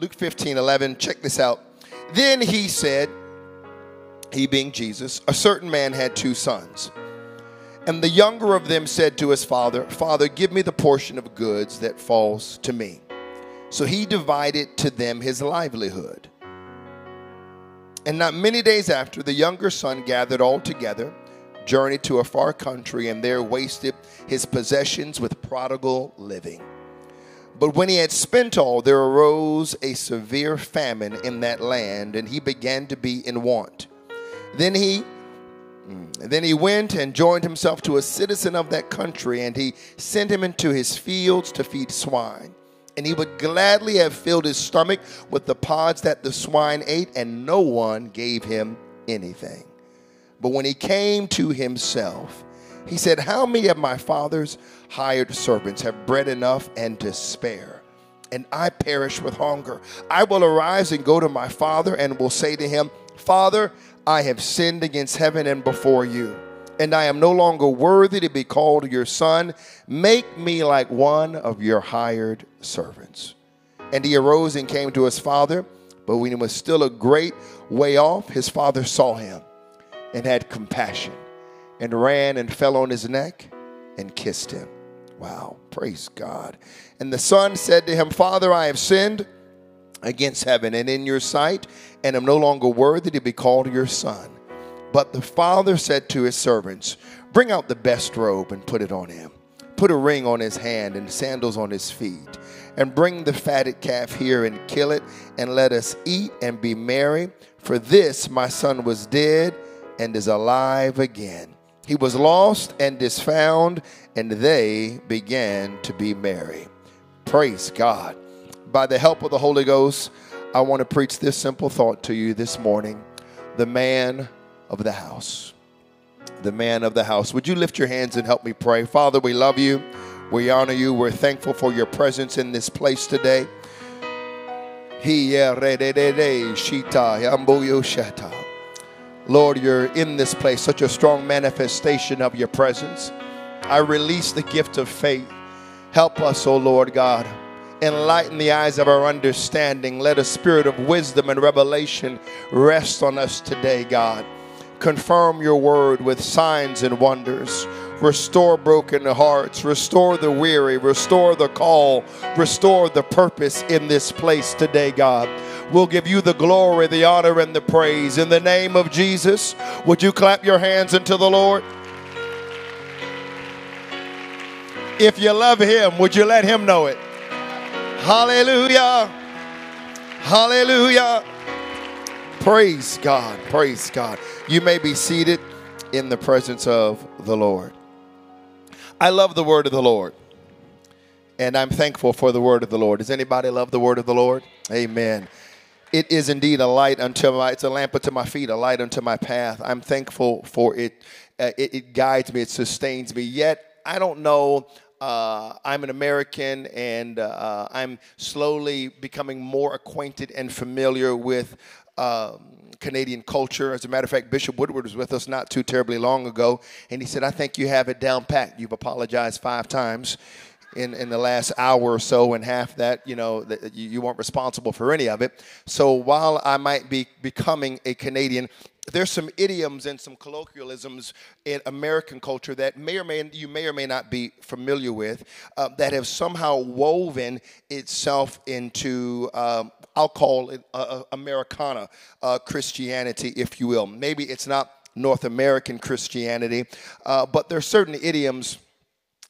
Luke 15, 11. Check this out. Then he said, he being Jesus, a certain man had two sons. And the younger of them said to his father, Father, give me the portion of goods that falls to me. So he divided to them his livelihood. And not many days after, the younger son gathered all together, journeyed to a far country, and there wasted his possessions with prodigal living. But when he had spent all, there arose a severe famine in that land, and he began to be in want. Then he mm, then he went and joined himself to a citizen of that country, and he sent him into his fields to feed swine. And he would gladly have filled his stomach with the pods that the swine ate, and no one gave him anything. But when he came to himself, he said, How many of my father's hired servants have bread enough and to spare? And I perish with hunger. I will arise and go to my father and will say to him, Father, I have sinned against heaven and before you, and I am no longer worthy to be called your son. Make me like one of your hired servants. And he arose and came to his father. But when he was still a great way off, his father saw him and had compassion and ran and fell on his neck and kissed him. Wow, praise God. And the son said to him, Father, I have sinned against heaven and in your sight, and am no longer worthy to be called your son. But the father said to his servants, Bring out the best robe and put it on him. Put a ring on his hand and sandals on his feet. And bring the fatted calf here and kill it, and let us eat and be merry. For this my son was dead and is alive again. He was lost and is found, and they began to be merry. Praise God. By the help of the Holy Ghost, I want to preach this simple thought to you this morning the man of the house. The man of the house. Would you lift your hands and help me pray? Father, we love you. We honor you. We're thankful for your presence in this place today. Lord, you're in this place, such a strong manifestation of your presence. I release the gift of faith. Help us, O oh Lord God. Enlighten the eyes of our understanding. Let a spirit of wisdom and revelation rest on us today, God. Confirm your word with signs and wonders. Restore broken hearts. Restore the weary. Restore the call. Restore the purpose in this place today, God. We'll give you the glory, the honor, and the praise. In the name of Jesus, would you clap your hands unto the Lord? If you love him, would you let him know it? Hallelujah. Hallelujah. Praise God. Praise God. You may be seated in the presence of the Lord. I love the word of the Lord. And I'm thankful for the word of the Lord. Does anybody love the word of the Lord? Amen. It is indeed a light unto my, it's a lamp unto my feet, a light unto my path. I'm thankful for it. Uh, it, it guides me, it sustains me. Yet, I don't know uh, I'm an American and uh, I'm slowly becoming more acquainted and familiar with um, Canadian culture. As a matter of fact, Bishop Woodward was with us not too terribly long ago, and he said, I think you have it down pat. You've apologized five times in, in the last hour or so, and half that, you know, that you, you weren't responsible for any of it. So while I might be becoming a Canadian, there's some idioms and some colloquialisms in American culture that may or may you may or may not be familiar with uh, that have somehow woven itself into um, I'll call it uh, uh Americana uh, Christianity, if you will. Maybe it's not North American Christianity, uh, but there are certain idioms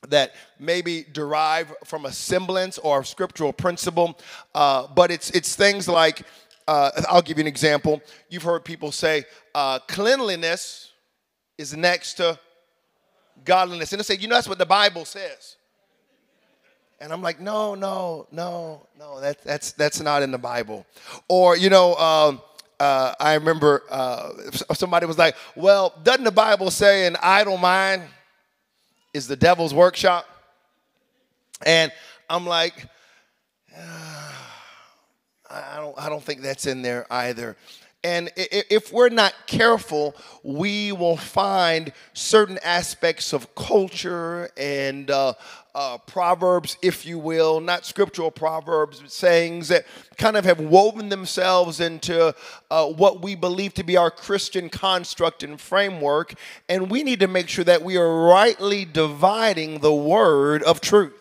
that maybe derive from a semblance or a scriptural principle, uh, but it's it's things like uh, I'll give you an example. You've heard people say uh, cleanliness is next to godliness, and they say, you know, that's what the Bible says. And I'm like, no, no, no, no, that, that's that's not in the Bible. Or you know. Um, uh, I remember uh, somebody was like, Well, doesn't the Bible say an idle mind is the devil's workshop? And I'm like, I don't, I don't think that's in there either. And if we're not careful, we will find certain aspects of culture and uh, uh, proverbs, if you will, not scriptural proverbs, but sayings that kind of have woven themselves into uh, what we believe to be our Christian construct and framework. And we need to make sure that we are rightly dividing the word of truth.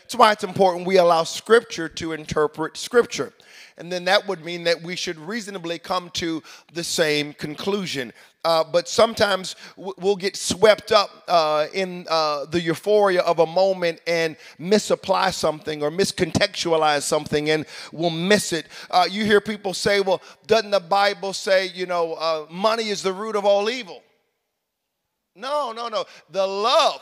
That's why it's important we allow Scripture to interpret Scripture. And then that would mean that we should reasonably come to the same conclusion. Uh, but sometimes we'll get swept up uh, in uh, the euphoria of a moment and misapply something or miscontextualize something and we'll miss it. Uh, you hear people say, well, doesn't the Bible say, you know, uh, money is the root of all evil? No, no, no. The love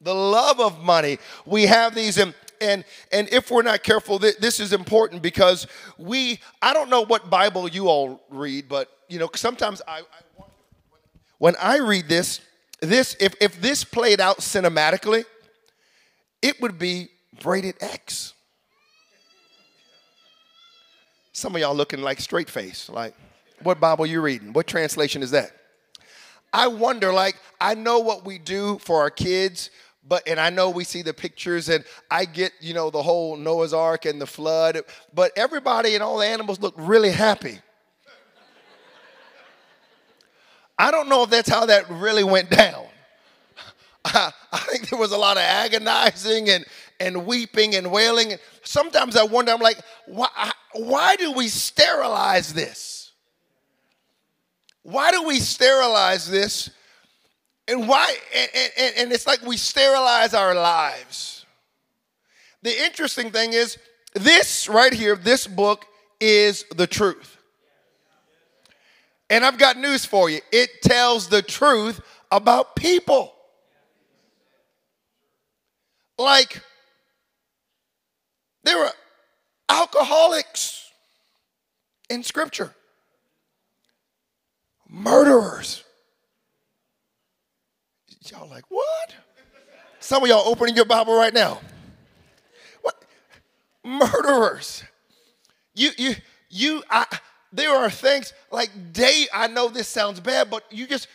the love of money. We have these and and and if we're not careful this is important because we I don't know what Bible you all read but you know sometimes I, I when I read this this if if this played out cinematically it would be braided X. Some of y'all looking like straight face like what Bible you reading? What translation is that? I wonder like I know what we do for our kids but and I know we see the pictures and I get, you know, the whole Noah's Ark and the flood, but everybody and all the animals look really happy. I don't know if that's how that really went down. I, I think there was a lot of agonizing and, and weeping and wailing. Sometimes I wonder, I'm like, why, why do we sterilize this? Why do we sterilize this and why? And, and, and it's like we sterilize our lives. The interesting thing is, this right here, this book is the truth. And I've got news for you it tells the truth about people. Like, there are alcoholics in Scripture, murderers, Y'all like, what? Some of y'all opening your Bible right now. What? Murderers. You, you, you, I, there are things like Dave, I know this sounds bad, but you just,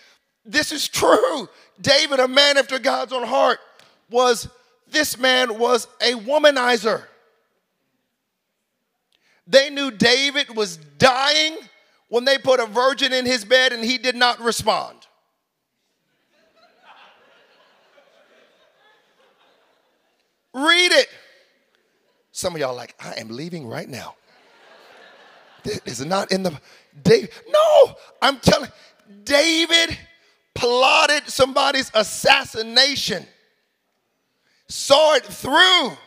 this is true. David, a man after God's own heart, was, this man was a womanizer. They knew David was dying when they put a virgin in his bed and he did not respond. Read it. Some of y'all like, I am leaving right now. This is not in the David. No, I'm telling David plotted somebody's assassination. Saw it through.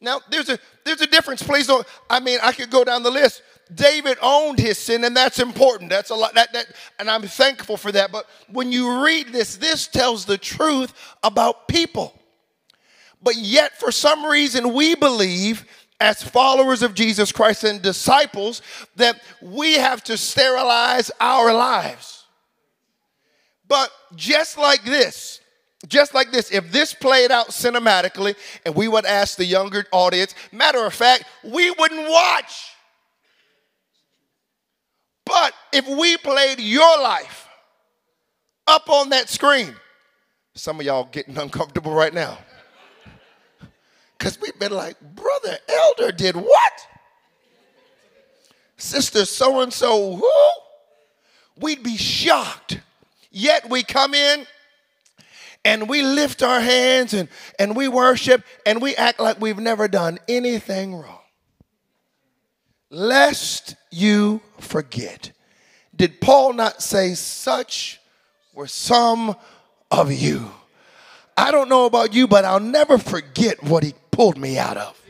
Now there's a there's a difference. Please don't. I mean, I could go down the list. David owned his sin, and that's important. That's a lot. That, that, and I'm thankful for that. But when you read this, this tells the truth about people. But yet, for some reason, we believe as followers of Jesus Christ and disciples that we have to sterilize our lives. But just like this, just like this, if this played out cinematically and we would ask the younger audience, matter of fact, we wouldn't watch. But if we played your life up on that screen, some of y'all getting uncomfortable right now. Because we've been like, Brother Elder did what? Sister so and so, who? We'd be shocked. Yet we come in and we lift our hands and, and we worship and we act like we've never done anything wrong. Lest you forget. Did Paul not say, Such were some of you? I don't know about you, but I'll never forget what he pulled me out of.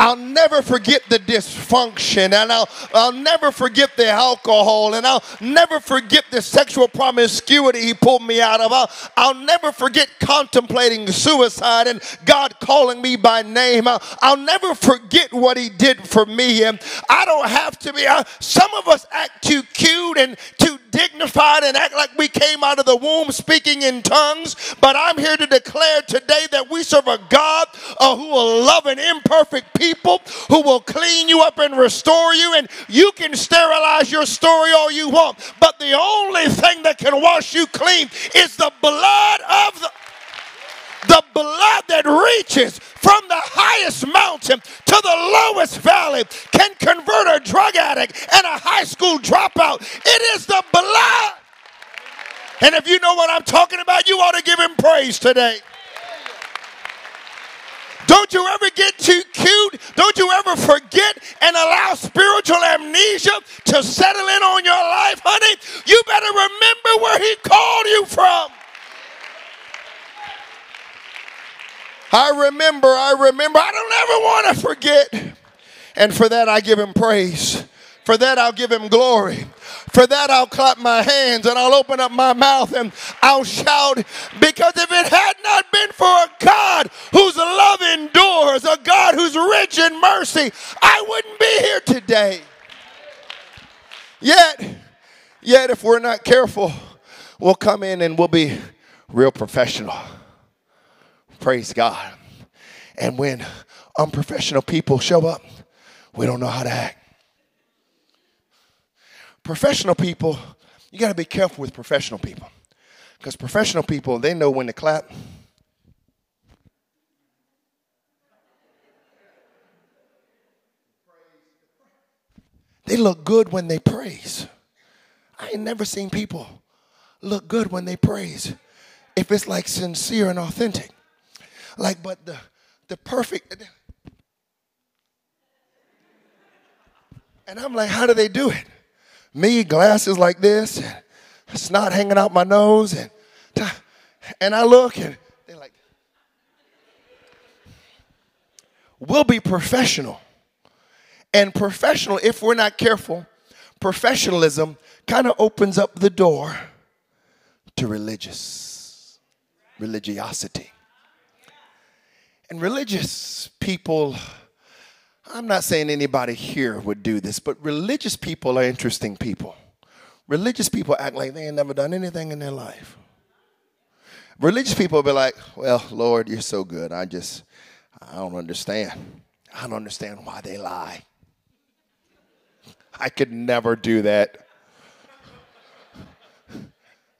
I'll never forget the dysfunction and I'll, I'll never forget the alcohol and I'll never forget the sexual promiscuity he pulled me out of. I'll, I'll never forget contemplating suicide and God calling me by name. I'll, I'll never forget what he did for me. And I don't have to be, I, some of us act too cute and too dignified and act like we came out of the womb speaking in tongues. But I'm here to declare today that we serve a God uh, who will love an imperfect people, who will clean you up and restore you. And you can sterilize your story all you want, but the only thing that can wash you clean is the blood of the the blood that reaches from the highest mountain to the lowest valley can convert a drug addict and a high school dropout. It is the blood. And if you know what I'm talking about, you ought to give him praise today. Don't you ever get too cute. Don't you ever forget and allow spiritual amnesia to settle in on your life, honey. You better remember where he called you from. I remember, I remember. I don't ever want to forget. And for that, I give him praise. For that, I'll give him glory. For that, I'll clap my hands and I'll open up my mouth and I'll shout. Because if it had not been for a God whose love endures, a God who's rich in mercy, I wouldn't be here today. Yet, yet, if we're not careful, we'll come in and we'll be real professional. Praise God. And when unprofessional people show up, we don't know how to act. Professional people, you got to be careful with professional people. Because professional people, they know when to clap. They look good when they praise. I ain't never seen people look good when they praise if it's like sincere and authentic. Like, but the the perfect. And I'm like, how do they do it? Me, glasses like this, and snot hanging out my nose, and and I look and they're like, we'll be professional. And professional, if we're not careful, professionalism kind of opens up the door to religious religiosity. And religious people, I'm not saying anybody here would do this, but religious people are interesting people. Religious people act like they ain't never done anything in their life. Religious people be like, well, Lord, you're so good. I just, I don't understand. I don't understand why they lie. I could never do that.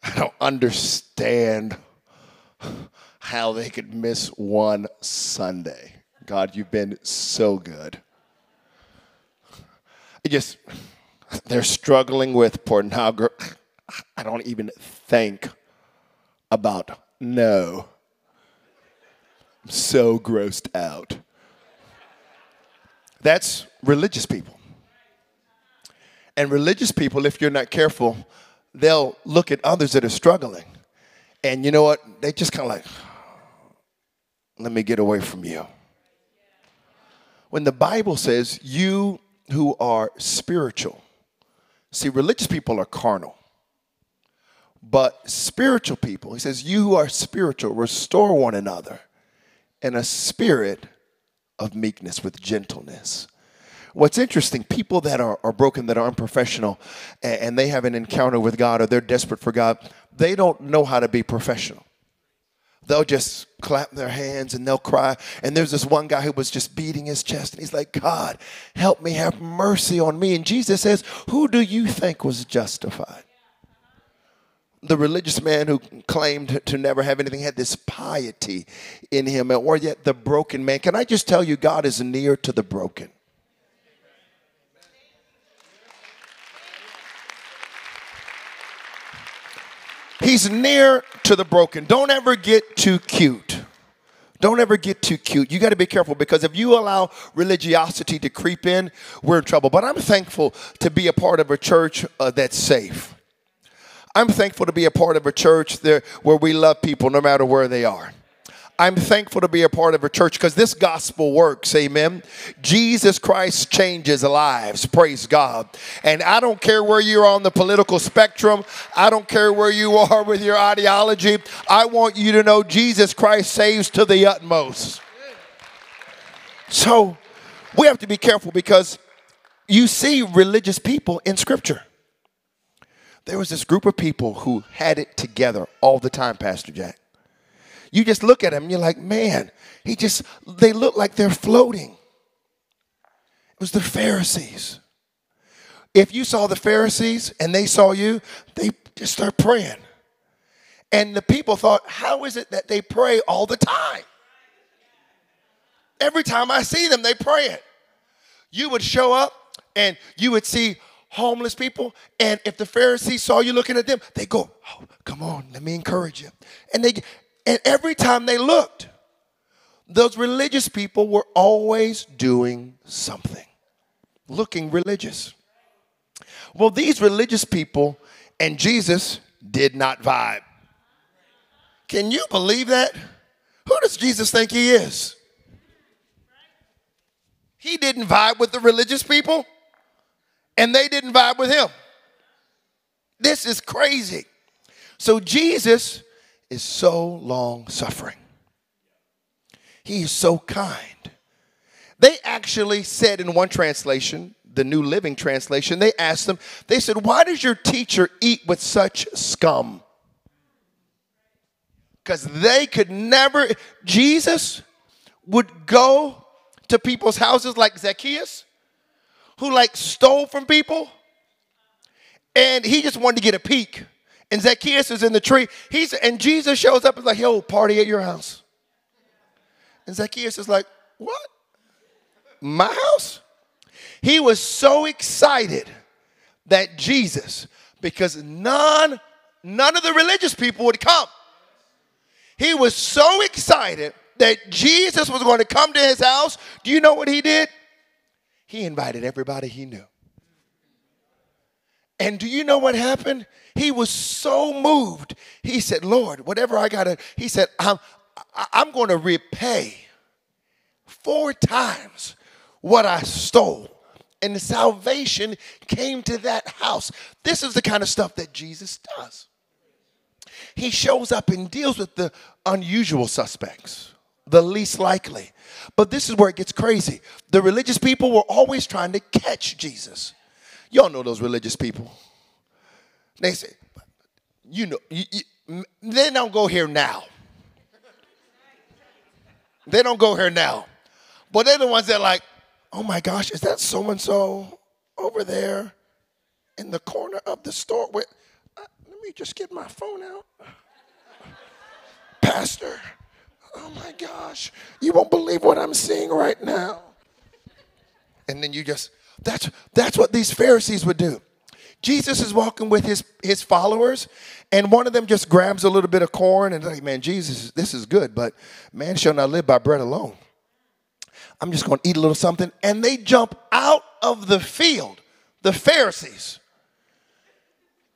I don't understand how they could miss one Sunday. God, you've been so good. It just, they're struggling with pornography. I don't even think about no. I'm so grossed out. That's religious people. And religious people, if you're not careful, they'll look at others that are struggling. And you know what? They just kind of like, let me get away from you. When the Bible says, you who are spiritual, see, religious people are carnal, but spiritual people, he says, you who are spiritual, restore one another in a spirit of meekness with gentleness. What's interesting, people that are, are broken, that are unprofessional, and, and they have an encounter with God or they're desperate for God, they don't know how to be professional they'll just clap their hands and they'll cry. And there's this one guy who was just beating his chest and he's like, God, help me, have mercy on me. And Jesus says, Who do you think was justified? The religious man who claimed to never have anything had this piety in him, or yet the broken man. Can I just tell you, God is near to the broken? He's near to the broken. Don't ever get too cute. Don't ever get too cute. You got to be careful because if you allow religiosity to creep in, we're in trouble. But I'm thankful to be a part of a church uh, that's safe. I'm thankful to be a part of a church there where we love people no matter where they are. I'm thankful to be a part of a church because this gospel works. Amen. Jesus Christ changes lives. Praise God. And I don't care where you're on the political spectrum, I don't care where you are with your ideology. I want you to know Jesus Christ saves to the utmost. So we have to be careful because you see religious people in Scripture. there was this group of people who had it together all the time, Pastor Jack. You just look at them and you're like, man, he just, they look like they're floating. It was the Pharisees. If you saw the Pharisees and they saw you, they just start praying. And the people thought, how is it that they pray all the time? Every time I see them, they pray it. You would show up and you would see homeless people. And if the Pharisees saw you looking at them, they go, oh, come on, let me encourage you. And they and every time they looked, those religious people were always doing something, looking religious. Well, these religious people and Jesus did not vibe. Can you believe that? Who does Jesus think he is? He didn't vibe with the religious people, and they didn't vibe with him. This is crazy. So, Jesus is so long suffering. He is so kind. They actually said in one translation, the New Living Translation, they asked them, they said, Why does your teacher eat with such scum? Because they could never, Jesus would go to people's houses like Zacchaeus, who like stole from people, and he just wanted to get a peek. And Zacchaeus is in the tree. He's and Jesus shows up and like, yo, party at your house. And Zacchaeus is like, what? My house? He was so excited that Jesus, because none, none of the religious people would come. He was so excited that Jesus was going to come to his house. Do you know what he did? He invited everybody he knew. And do you know what happened? He was so moved. He said, Lord, whatever I got to, he said, I'm, I'm going to repay four times what I stole. And salvation came to that house. This is the kind of stuff that Jesus does. He shows up and deals with the unusual suspects, the least likely. But this is where it gets crazy. The religious people were always trying to catch Jesus. Y'all know those religious people. They say, you know, you, you, they don't go here now. They don't go here now. But they're the ones that like, oh my gosh, is that so and so over there in the corner of the store? With, uh, let me just get my phone out. Pastor, oh my gosh, you won't believe what I'm seeing right now. And then you just, that's, that's what these Pharisees would do. Jesus is walking with his, his followers, and one of them just grabs a little bit of corn and like, man, Jesus, this is good, but man shall not live by bread alone. I'm just going to eat a little something. And they jump out of the field, the Pharisees.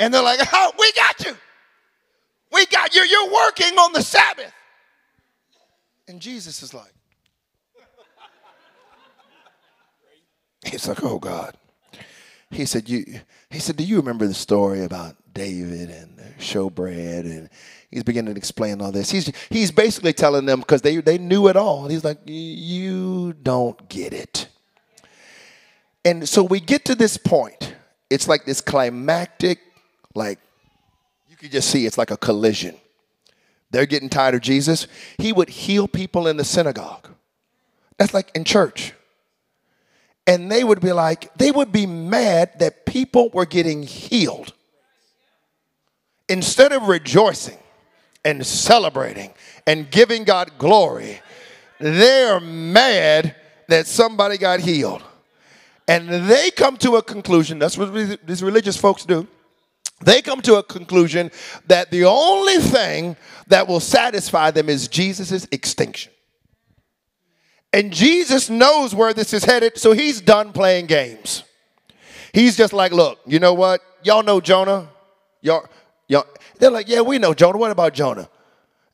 And they're like, oh, we got you. We got you. You're working on the Sabbath. And Jesus is like, he's like, oh God he said, "You." He said, "Do you remember the story about David and showbread?" And he's beginning to explain all this. He's he's basically telling them because they they knew it all. He's like, "You don't get it." And so we get to this point. It's like this climactic, like you could just see it's like a collision. They're getting tired of Jesus. He would heal people in the synagogue. That's like in church and they would be like, they would be mad that people were getting healed. Instead of rejoicing and celebrating and giving God glory, they're mad that somebody got healed. And they come to a conclusion, that's what these religious folks do. They come to a conclusion that the only thing that will satisfy them is Jesus' extinction. And Jesus knows where this is headed, so he's done playing games. He's just like, look, you know what? Y'all know Jonah? Y'all, y'all, they're like, yeah, we know Jonah. What about Jonah?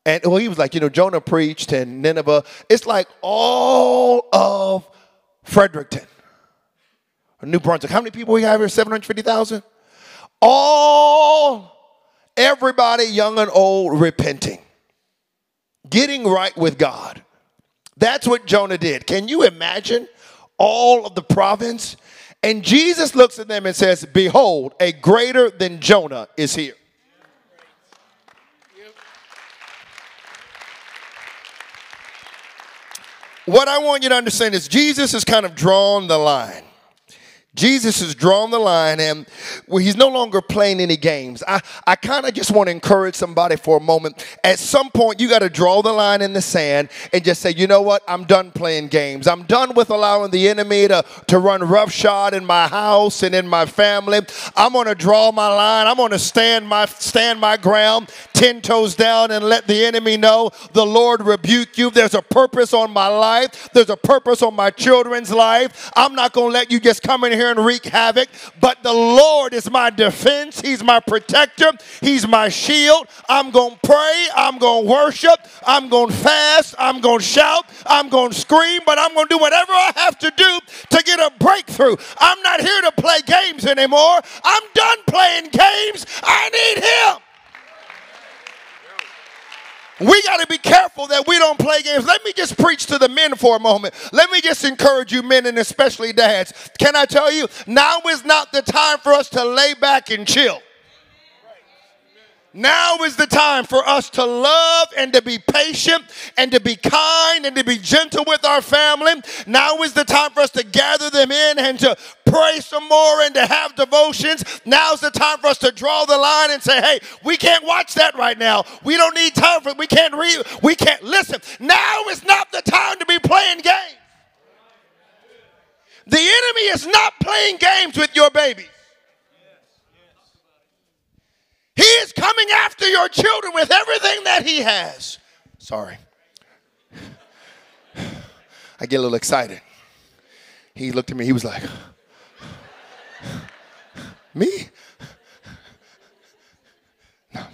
And well, he was like, you know, Jonah preached and Nineveh. It's like all of Fredericton, New Brunswick. How many people we have here? 750,000? All, everybody, young and old, repenting, getting right with God. That's what Jonah did. Can you imagine all of the province And Jesus looks at them and says, Behold, a greater than Jonah is here. What I want you to understand is Jesus has kind of drawn the line. Jesus has drawn the line and well, he's no longer playing any games. I, I kind of just want to encourage somebody for a moment. At some point, you got to draw the line in the sand and just say, you know what? I'm done playing games. I'm done with allowing the enemy to, to run roughshod in my house and in my family. I'm going to draw my line. I'm going to stand my, stand my ground, 10 toes down, and let the enemy know the Lord rebuke you. There's a purpose on my life, there's a purpose on my children's life. I'm not going to let you just come in here here and wreak havoc, but the Lord is my defense. He's my protector. He's my shield. I'm going to pray. I'm going to worship. I'm going to fast. I'm going to shout. I'm going to scream, but I'm going to do whatever I have to do to get a breakthrough. I'm not here to play games anymore. I'm done playing games. I need Him. We got to be careful that we don't play games. Let me just preach to the men for a moment. Let me just encourage you, men, and especially dads. Can I tell you, now is not the time for us to lay back and chill. Now is the time for us to love and to be patient and to be kind and to be gentle with our family. Now is the time for us to gather them in and to pray some more and to have devotions. Now's the time for us to draw the line and say, hey, we can't watch that right now. We don't need time for it. We can't read. We can't listen. Now is not the time to be playing games. The enemy is not playing games with your baby. He is coming after your children with everything that He has. Sorry. I get a little excited. He looked at me, he was like, Me? No.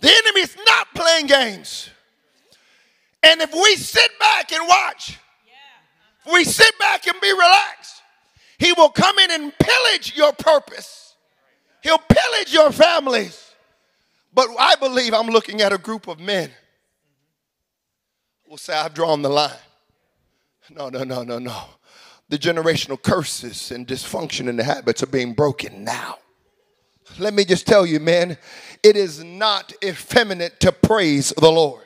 The enemy's not playing games. And if we sit back and watch, if we sit back and be relaxed, he will come in and pillage your purpose. He'll pillage your families. But I believe I'm looking at a group of men will say, I've drawn the line. No, no, no, no, no. The generational curses and dysfunction and the habits are being broken now. Let me just tell you, man, it is not effeminate to praise the Lord.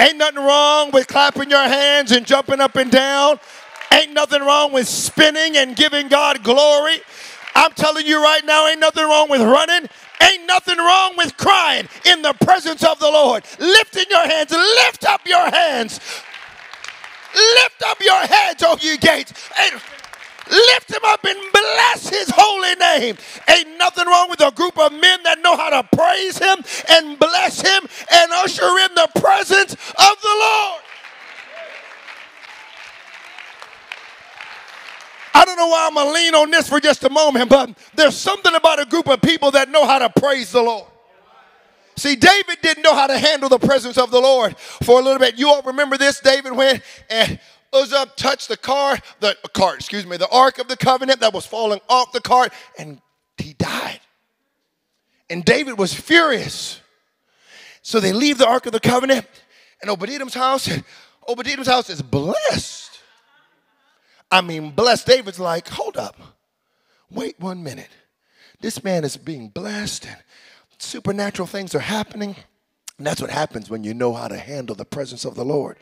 Ain't nothing wrong with clapping your hands and jumping up and down. Ain't nothing wrong with spinning and giving God glory. I'm telling you right now, ain't nothing wrong with running. Ain't nothing wrong with crying in the presence of the Lord. Lifting your hands, lift up your hands. Lift up your heads, oh you gates. And lift him up and bless his holy name. Ain't nothing wrong with a group of men that know how to praise him and bless him and usher in the presence of the Lord. I don't know why I'm going to lean on this for just a moment, but there's something about a group of people that know how to praise the Lord. See, David didn't know how to handle the presence of the Lord for a little bit. You all remember this? David went and Uzzah touched the car, the cart, excuse me, the ark of the covenant that was falling off the cart, and he died. And David was furious. So they leave the ark of the covenant, and Obadiah's house, Obadiah's house is blessed. I mean, blessed. David's like, hold up, wait one minute. This man is being blessed, and supernatural things are happening. And that's what happens when you know how to handle the presence of the Lord.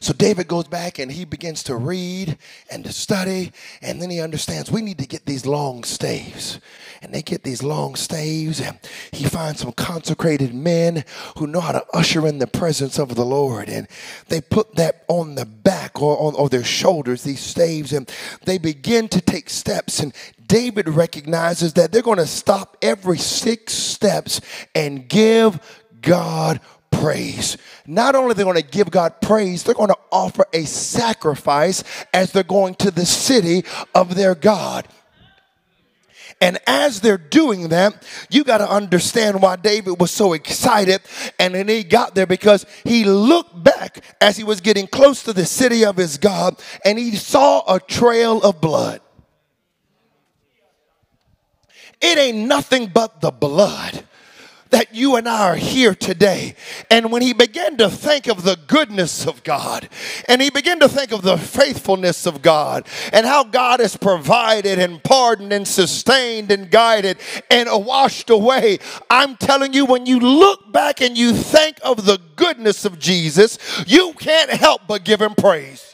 So David goes back and he begins to read and to study, and then he understands we need to get these long staves. And they get these long staves, and he finds some consecrated men who know how to usher in the presence of the Lord. And they put that on the back or on or their shoulders, these staves, and they begin to take steps. And David recognizes that they're going to stop every six steps and give God praise. Not only they're going to give God praise, they're going to offer a sacrifice as they're going to the city of their God. And as they're doing that, you got to understand why David was so excited. And then he got there because he looked back as he was getting close to the city of his God and he saw a trail of blood. It ain't nothing but the blood that you and I are here today. And when he began to think of the goodness of God, and he began to think of the faithfulness of God, and how God has provided and pardoned and sustained and guided and washed away, I'm telling you, when you look back and you think of the goodness of Jesus, you can't help but give him praise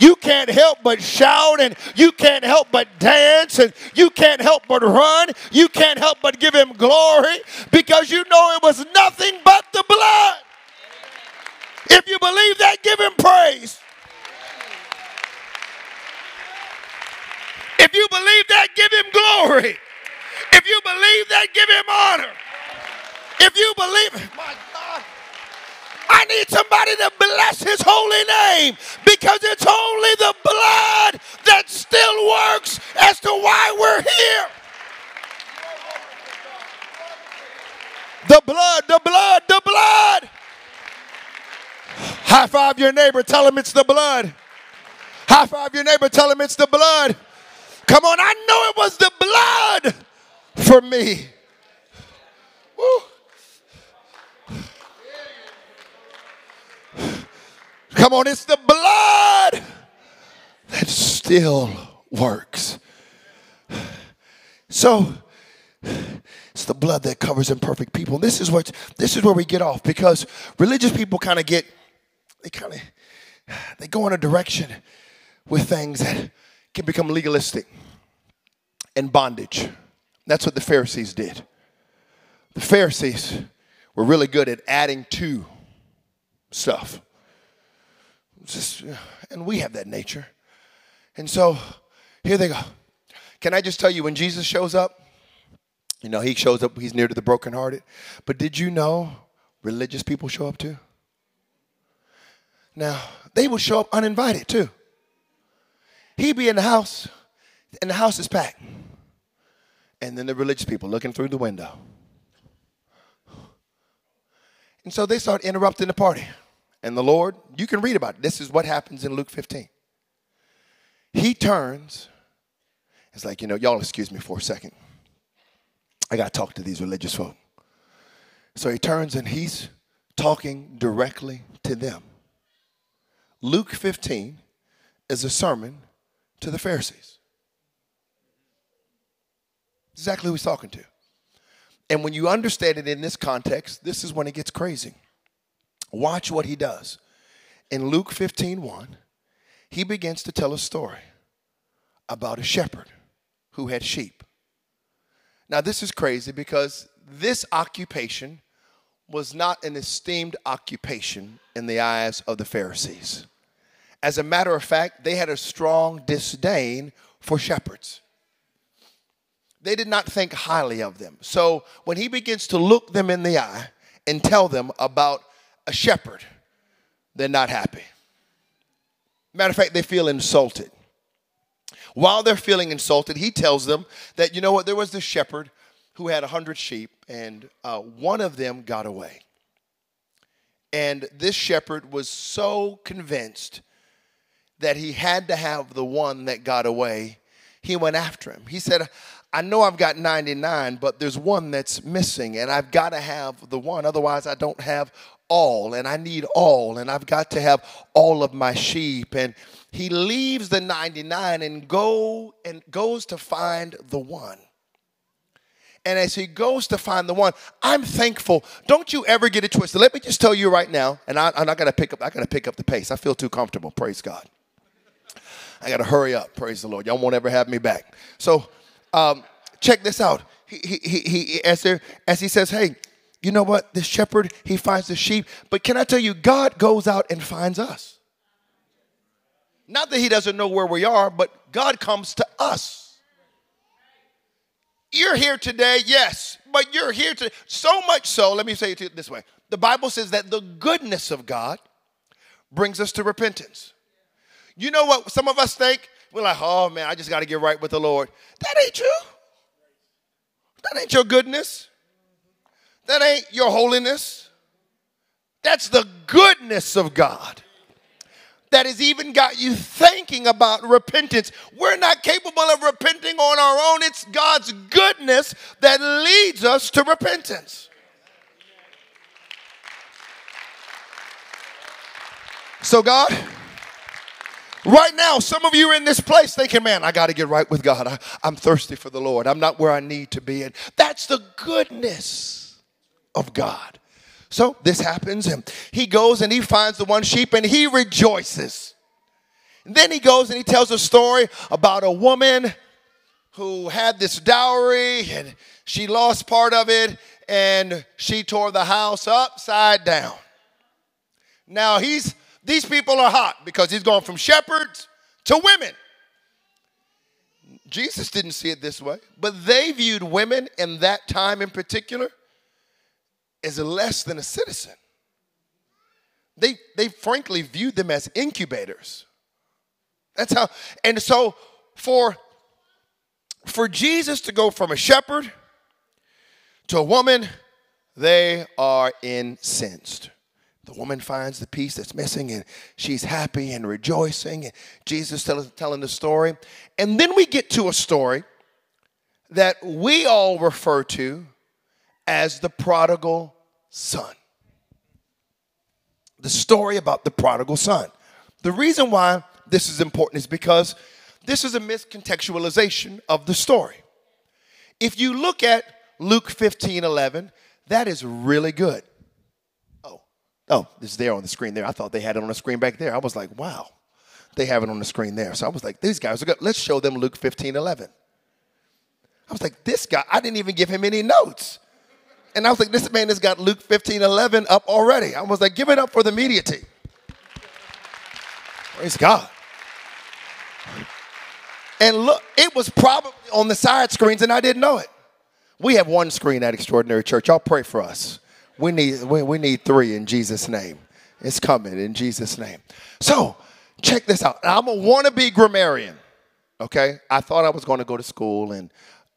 you can't help but shout and you can't help but dance and you can't help but run. You can't help but give him glory because you know it was nothing but the blood. If you believe that, give him praise. If you believe that, give him glory. If you believe that, give him honor. If you believe, my I need somebody to bless his holy name because it's only the blood that still works as to why we're here. The blood, the blood, the blood. High five your neighbor, tell him it's the blood. High five your neighbor, tell him it's the blood. Come on, I know it was the blood for me. Woo. Come on, it's the blood that still works. So it's the blood that covers imperfect people. This is what this is where we get off because religious people kind of get they kind of they go in a direction with things that can become legalistic and bondage. That's what the Pharisees did. The Pharisees were really good at adding to stuff. Just, and we have that nature. And so here they go. Can I just tell you, when Jesus shows up, you know, he shows up, he's near to the brokenhearted. But did you know religious people show up too? Now, they will show up uninvited too. He'd be in the house, and the house is packed. And then the religious people looking through the window. And so they start interrupting the party. And the Lord, you can read about it. This is what happens in Luke 15. He turns, it's like, you know, y'all excuse me for a second. I got to talk to these religious folk. So he turns and he's talking directly to them. Luke 15 is a sermon to the Pharisees. Exactly who he's talking to. And when you understand it in this context, this is when it gets crazy. Watch what he does. In Luke 15 1, he begins to tell a story about a shepherd who had sheep. Now, this is crazy because this occupation was not an esteemed occupation in the eyes of the Pharisees. As a matter of fact, they had a strong disdain for shepherds. They did not think highly of them. So when he begins to look them in the eye and tell them about a shepherd, they're not happy. Matter of fact, they feel insulted. While they're feeling insulted, he tells them that, you know what, there was this shepherd who had a hundred sheep, and uh, one of them got away. And this shepherd was so convinced that he had to have the one that got away, he went after him. He said, I know I've got 99, but there's one that's missing, and I've got to have the one. Otherwise, I don't have all and I need all and I've got to have all of my sheep and he leaves the 99 and go and goes to find the one. And as he goes to find the one, I'm thankful. Don't you ever get it twisted. Let me just tell you right now, and I, am not gonna pick up, I gotta pick up the pace. I feel too comfortable, praise God. I gotta hurry up, praise the Lord. Y'all won't ever have me back. So um, check this out. He, he, he, he as, there, as he says, hey, you know what? The shepherd, he finds the sheep. But can I tell you, God goes out and finds us. Not that he doesn't know where we are, but God comes to us. You're here today, yes, but you're here to so much so, let me say it this way. The Bible says that the goodness of God brings us to repentance. You know what some of us think? We're like, oh man, I just got to get right with the Lord. That ain't you. That ain't your goodness. That ain't your holiness. That's the goodness of God. that has even got you thinking about repentance. We're not capable of repenting on our own. It's God's goodness that leads us to repentance. So, God, right now, some of you are in this place thinking, man, I got to get right with God. I, am thirsty for the Lord. I'm not where I need to be. And that's the goodness of God. So this happens, and he goes and he finds the one sheep and he rejoices. And then he goes and he tells a story about a woman who had this dowry and she lost part of it and she tore the house upside down. Now he's these people are hot because he's gone from shepherds to women. Jesus didn't see it this way, but they viewed women in that time in particular as less than a citizen. They, they frankly viewed them as incubators. That's how, and so for, for Jesus to go from a shepherd to a woman, they are incensed. The woman finds the piece that's missing and she's happy and rejoicing. And Jesus tell, telling the story. And then we get to a story that we all refer to as the prodigal son. The story about the prodigal son. The reason why this is important is because this is a miscontextualization of the story. If you look at Luke 15 11, that is really good. Oh, oh, it's there on the screen there. I thought they had it on the screen back there. I was like, wow, they have it on the screen there. So I was like, these guys are good. Let's show them Luke 15 11. I was like, this guy, I didn't even give him any notes. And I was like, this man has got Luke 15 11 up already. I was like, give it up for the media team. Praise God. And look, it was probably on the side screens, and I didn't know it. We have one screen at Extraordinary Church. Y'all pray for us. We need, we, we need three in Jesus' name. It's coming in Jesus' name. So, check this out. I'm a wannabe grammarian, okay? I thought I was going to go to school and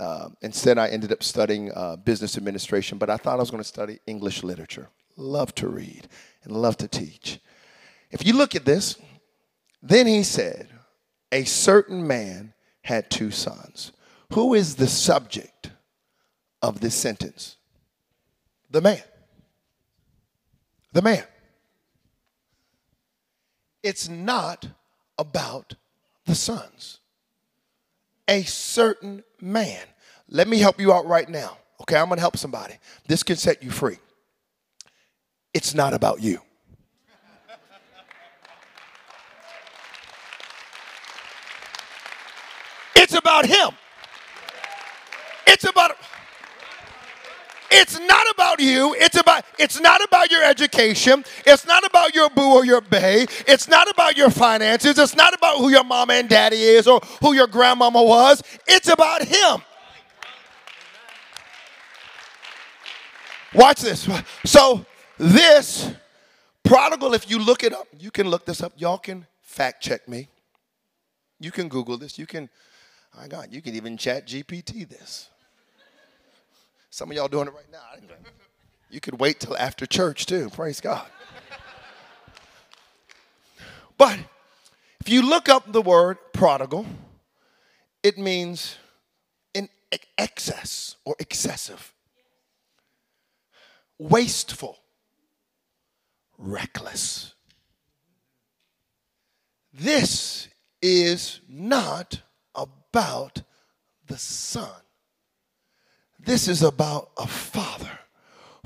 uh, instead, I ended up studying uh, business administration, but I thought I was going to study English literature. Love to read and love to teach. If you look at this, then he said, A certain man had two sons. Who is the subject of this sentence? The man. The man. It's not about the sons. A certain man. Let me help you out right now. Okay, I'm gonna help somebody. This can set you free. It's not about you. It's about him. It's about it's not about you. It's about it's not about your education. It's not about your boo or your bae. It's not about your finances. It's not about who your mama and daddy is or who your grandmama was. It's about him. Watch this. So, this prodigal, if you look it up, you can look this up. Y'all can fact check me. You can Google this. You can, my God, you can even ChatGPT this. Some of y'all doing it right now. You could wait till after church too. Praise God. But if you look up the word prodigal, it means in excess or excessive wasteful, reckless. This is not about the Son. This is about a Father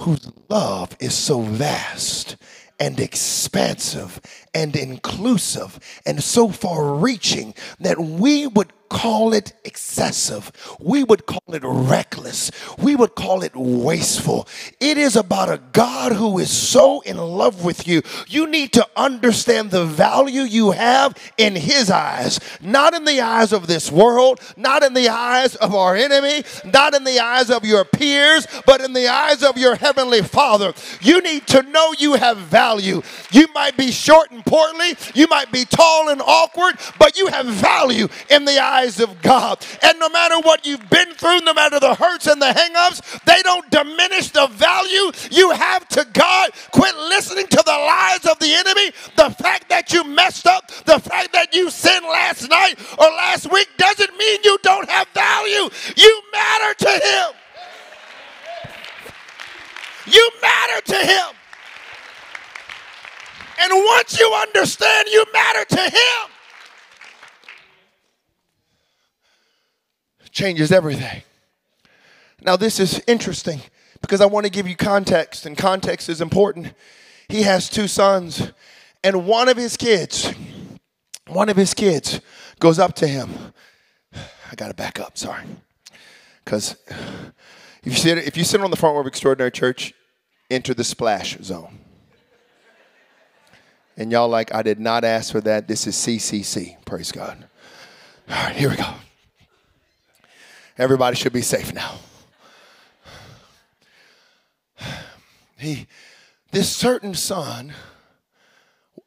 whose love is so vast and expansive and inclusive and so far reaching that we would call it excessive. We would call it reckless. We would call it wasteful. It is about a God who is so in love with you. You need to understand the value you have in His eyes, not in the eyes of this world, not in the eyes of our enemy, not in the eyes of your peers, but in the eyes of your Heavenly Father. You need to know you have value. You might be short and portly, you might be tall and awkward, but you have value in the eyes eyes of God. And no matter what you've been through, no matter the hurts and the hangups, they don't diminish the value you have to God. Quit listening to the lies of the the enemy, the fact that you messed up, the fact that you sinned last night or last week doesn't mean you don't have value. You matter to him. You matter to him. And once you understand you matter to him, changes everything. Now, this is interesting because I want to give you context, and context is important. He has two sons, and one of his kids, one of his kids goes up to him. I got to back up, sorry. Because if you, sit, if you sit on the front row of Extraordinary Church, enter the splash zone. And y'all like, I did not ask for that. This is CCC. Praise God. All right, here we go. Everybody should be safe now. He, this certain son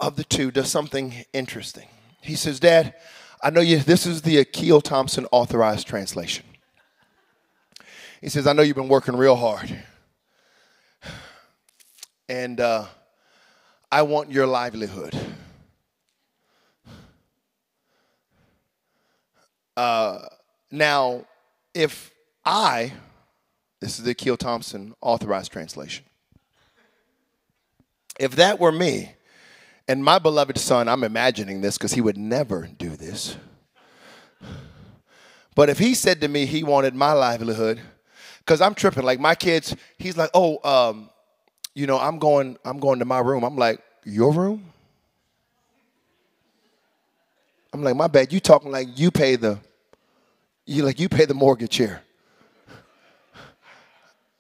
of the two does something interesting. He says, Dad, I know you, this is the Akil Thompson authorized translation. He says, I know you've been working real hard. And uh, I want your livelihood. Uh, now, if I, this is the Akil Thompson authorized translation, if that were me, and my beloved son, I'm imagining this because he would never do this. But if he said to me he wanted my livelihood, because I'm tripping, like my kids, he's like, oh, um, you know, I'm going, I'm going to my room. I'm like, your room? I'm like, my bad. You talking like you pay the, you like you pay the mortgage here.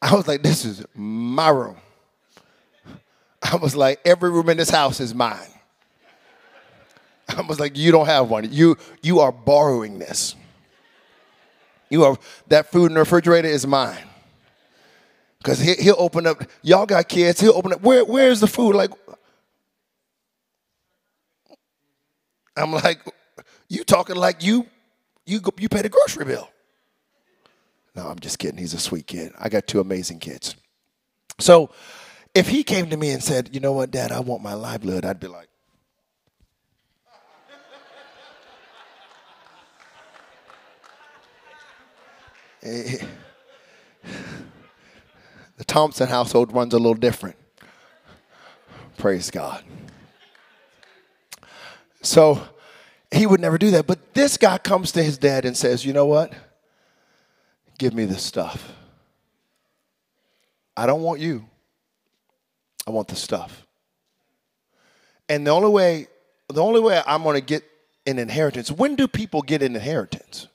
I was like, this is my room. I was like, every room in this house is mine. I was like, you don't have one. You you are borrowing this. You are that food in the refrigerator is mine. Cause he, he'll open up. Y'all got kids. He'll open up. Where where's the food? Like, I'm like, you talking like you you you pay the grocery bill. No, I'm just kidding. He's a sweet kid. I got two amazing kids. So if he came to me and said, you know what, Dad, I want my livelihood, I'd be like, eh, the Thompson household runs a little different. Praise God. So he would never do that. But this guy comes to his dad and says, You know what? Give me the stuff. I don't want you. I want the stuff. And the only way, the only way I'm going to get an inheritance, when do people get an inheritance?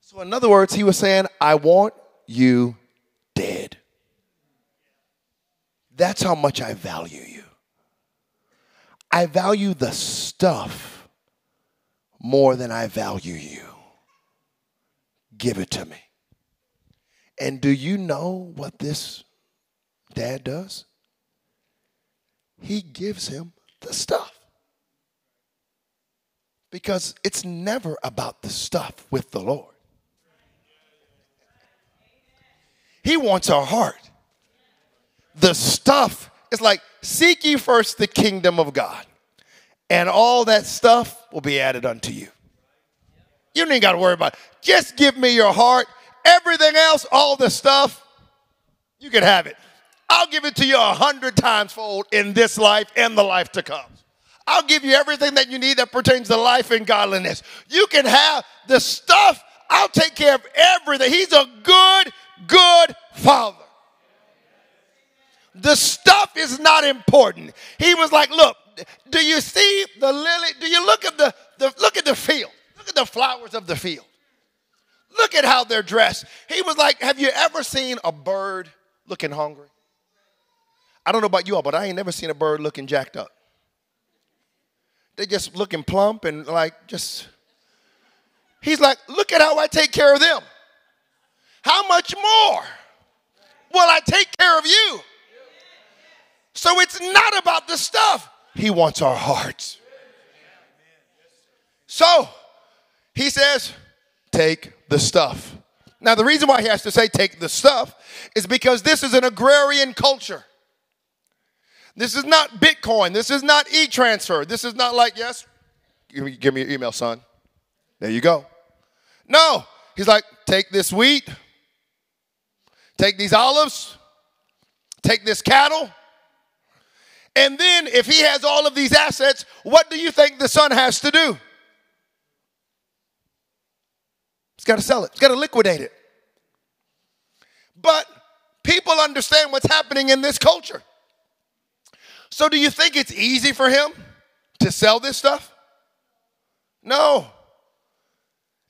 So, in other words, he was saying, I want you dead. That's how much I value you. I value the stuff more than I value you. Give it to me. And do you know what this dad does? He gives him the stuff. Because it's never about the stuff with the Lord. He wants our heart. The stuff is like, seek ye first the kingdom of God, and all that stuff will be added unto you. You ain't got to worry about it. Just give me your heart. Everything else, all the stuff, you can have it. I'll give it to you a hundred times fold in this life and the life to come. I'll give you everything that you need that pertains to life and godliness. You can have the stuff. I'll take care of everything. He's a good, good father. The stuff is not important. He was like, look, do you see the lily? Do you look at the, the look at the field? Look at the flowers of the field. Look at how they're dressed. He was like, have you ever seen a bird looking hungry? I don't know about you all, but I ain't never seen a bird looking jacked up. They just looking plump and like just. He's like, look at how I take care of them. How much more will I take care of you? So it's not about the stuff. He wants our hearts. So he says, take the stuff. Now, the reason why he has to say take the stuff is because this is an agrarian culture. This is not Bitcoin. This is not e transfer. This is not like, yes, give me, give me your email, son. There you go. No. He's like, take this wheat, take these olives, take this cattle. And then, if he has all of these assets, what do you think the son has to do? He's got to sell it, he's got to liquidate it. But people understand what's happening in this culture. So, do you think it's easy for him to sell this stuff? No.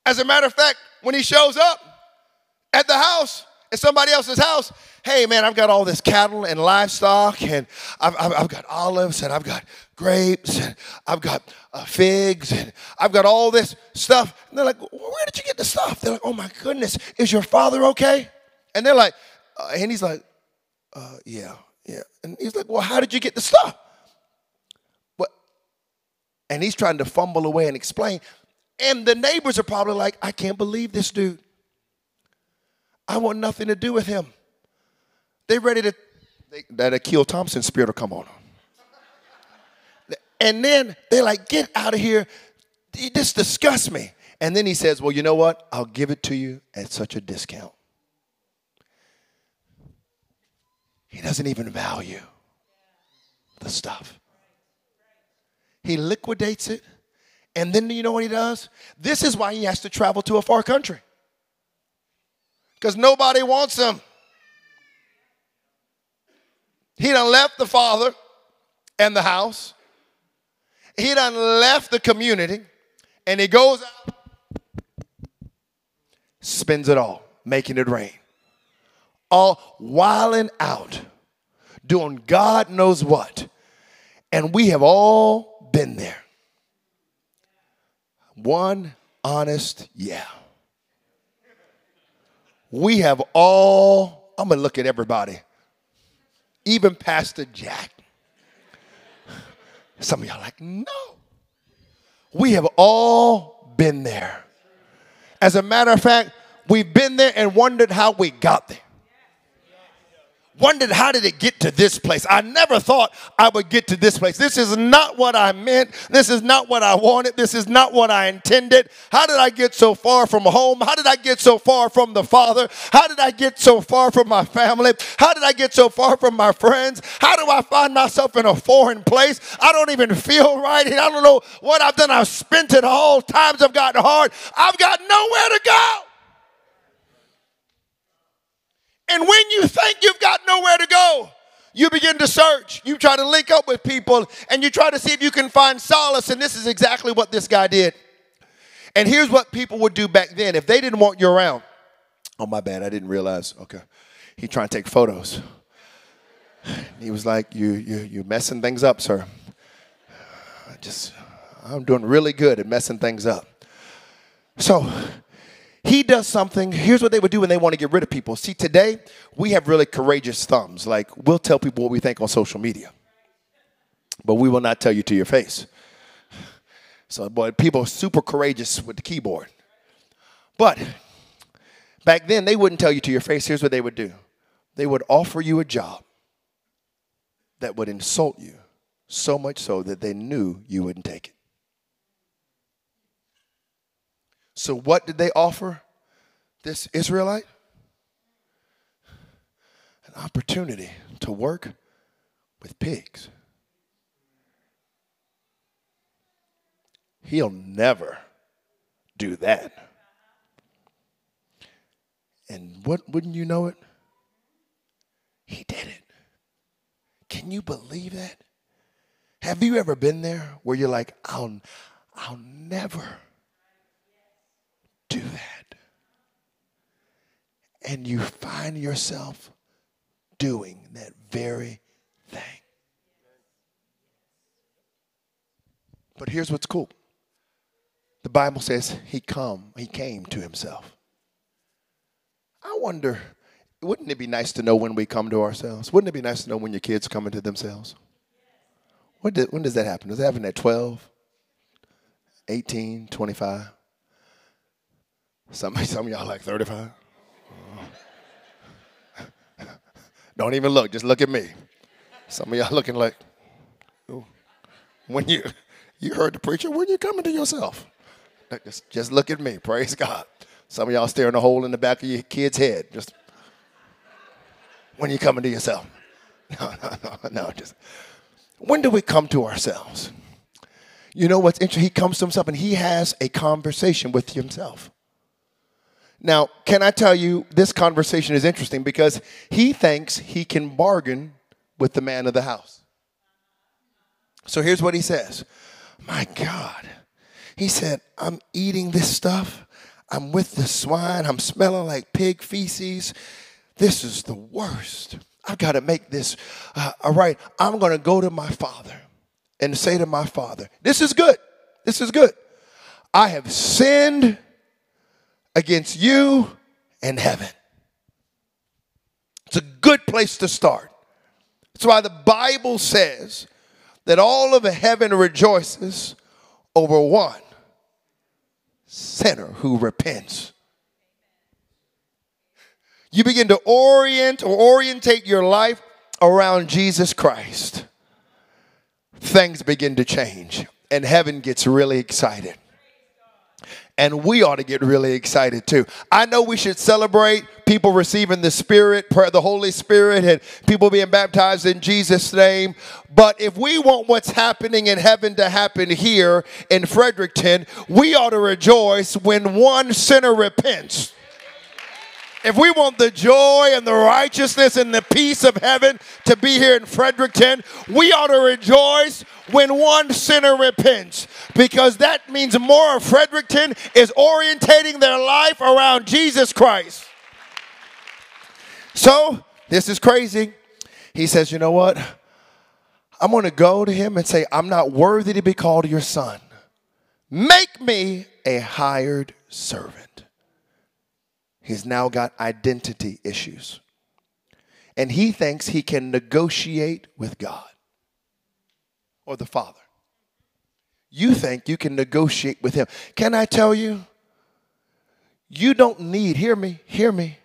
As a matter of fact, when he shows up at the house, at somebody else's house, hey man, I've got all this cattle and livestock, and I've, I've, I've got olives, and I've got grapes, and I've got uh, figs, and I've got all this stuff. And they're like, where did you get the stuff? They're like, oh my goodness, is your father okay? And they're like, uh, and he's like, uh, yeah, yeah. And he's like, well, how did you get the stuff? What? And he's trying to fumble away and explain. And the neighbors are probably like, I can't believe this dude. I want nothing to do with him. They ready to, they, that Akil Thompson spirit will come on. And then they're like, get out of here. You just disgust me. And then he says, well, you know what? I'll give it to you at such a discount. He doesn't even value the stuff. He liquidates it. And then you know what he does? This is why he has to travel to a far country. Because nobody wants him. He done left the father and the house. He done left the community. And he goes out, spends it all, making it rain all wilding out, doing God knows what. And we have all been there. One honest yeah. We have all, I'm gonna look at everybody, even Pastor Jack. Some of y'all like, no. We have all been there. As a matter of fact, we've been there and wondered how we got there wondered how did it get to this place? I never thought i would get to this place. This is not what i meant. This is not what i wanted. This is not what i intended. How did i get so far from home? How did i get so far from the father? How did i get so far from my family? How did i get so far from my friends? How do i find myself in a foreign place? I don't even feel right. I don't know what i've done. I've spent it all. Times have gotten hard. I've got nowhere to go and when you think you've got nowhere to go, you begin to search. You try to link up with people and you try to see if you can find solace. And this is exactly what this guy did. And here's what people would do back then if they didn't want you around. Oh, my bad. I didn't realize. Okay. He trying to take photos. He was like, you, you, you're messing things up, sir. I just, I'm doing really good at messing things up. So he does something. Here's what they would do when they want to get rid of people. See, today we have really courageous thumbs. Like we'll tell people what we think on social media, but we will not tell you to your face. So, boy, people are super courageous with the keyboard. But back then, they wouldn't tell you to your face. Here's what they would do they would offer you a job that would insult you so much so that they knew you wouldn't take it. So, what did they offer this Israelite? An opportunity to work with pigs. He'll never do that. And what wouldn't you know it? He did it. Can you believe that? Have you ever been there where you're like, I'll, I'll never do that. And you find yourself doing that very thing. But here's what's cool. The Bible says he come, he came to himself. I wonder, wouldn't it be nice to know when we come to ourselves? Wouldn't it be nice to know when your kids come into themselves? When, does that happen? Does it happen at 12, 18, 25? Some, some of y'all like 35. Don't even look, just look at me. Some of y'all looking like, Ooh. when you you heard the preacher, when you coming to yourself? Just, just look at me. Praise God. Some of y'all staring a hole in the back of your kid's head. Just when you coming to yourself. No, no, no, no. Just when do we come to ourselves? You know what's interesting? He comes to himself and he has a conversation with himself. Now, can I tell you, this conversation is interesting because he thinks he can bargain with the man of the house. So here's what he says My God, he said, I'm eating this stuff. I'm with the swine. I'm smelling like pig feces. This is the worst. I've got to make this uh, all right. I'm going to go to my father and say to my father, This is good. This is good. I have sinned against you and heaven. It's a good place to start. That's why the Bible says that all of heaven rejoices over one sinner who repents. You begin to orient or orientate your life around Jesus Christ. Things begin to change, and heaven gets really excited and we ought to get really excited too. I know we should celebrate people receiving the Spirit, the Holy Spirit, and people being baptized in Jesus' name. But if we want what's happening in heaven to happen here in Fredericton, we ought to rejoice when one sinner repents. If we want the joy and the righteousness and the peace of heaven to be here in Fredericton, we ought to rejoice when one sinner repents because that means more of Fredericton is orientating their life around Jesus Christ. So, this is crazy. He says, You know what? I'm going to go to him and say, I'm not worthy to be called your son. Make me a hired servant. He's now got identity issues. And he thinks he can negotiate with God or the Father. You think you can negotiate with him. Can I tell you? You don't need, hear me, hear me.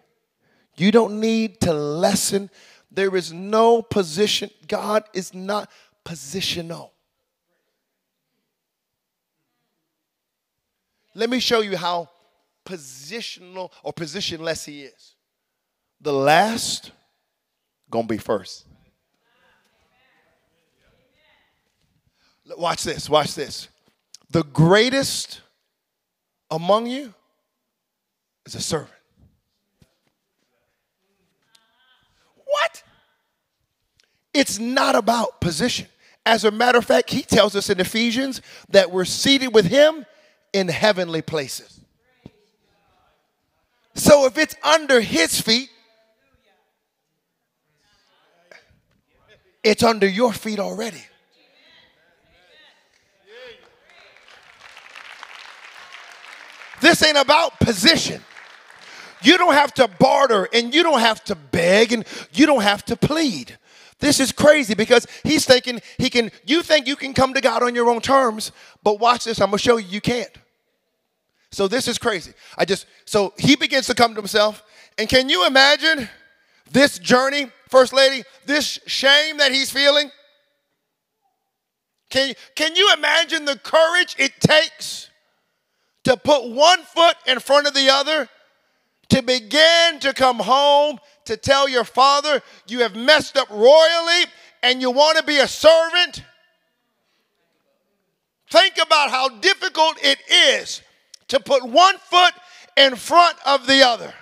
You don't need to lessen. There is no position. God is not positional. Let me show you how positional or positionless he is. The last gonna be first. Watch this, watch this. The greatest among you is a servant. What? It's not about position. As a matter of fact, he tells us in Ephesians that we're seated with him in heavenly places. So if it's under his feet, it's under your feet already. This ain't about position. You don't have to barter and you don't have to beg and you don't have to plead. This is crazy because he's thinking he can, you think you can come to God on your own terms, but watch this, I'm gonna show you you can't. So this is crazy. I just, so he begins to come to himself. And can you imagine this journey, First Lady, this shame that he's feeling? Can, can you imagine the courage it takes to put one foot in front of the other, to begin to come home to tell your father you have messed up royally and you want to be a servant. Think about how difficult it is to put one foot in front of the other.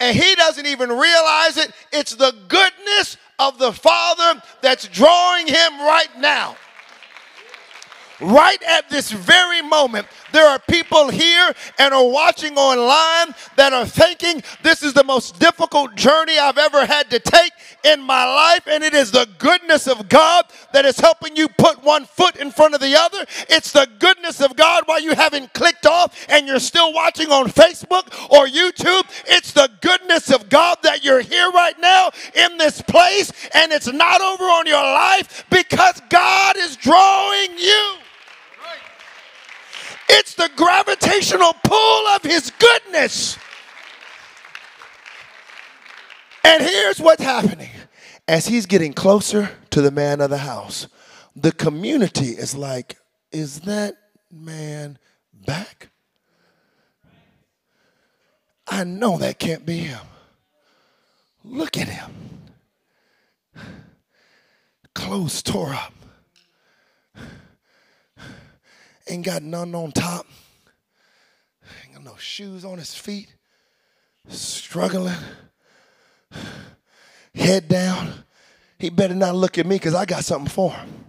And he doesn't even realize it. It's the goodness of the Father that's drawing him right now. Right at this very moment, there are people here and are watching online that are thinking this is the most difficult journey I've ever had to take in my life, and it is the goodness of God that is helping you put one foot in front of the other. It's the goodness of God while you haven't clicked off and you're still watching on Facebook or YouTube. It's the goodness of God that you're here right now in this place, and it's not over on your life because God is drawing you. It's the gravitational pull of His goodness. And here's what's happening As he's getting closer to the man of the house, the community is like, Is that man back? I know that can't be him. Look at him. Clothes tore up. Ain't got none on top. Ain't got no shoes on his feet. Struggling. Head down. He better not look at me because I got something for him.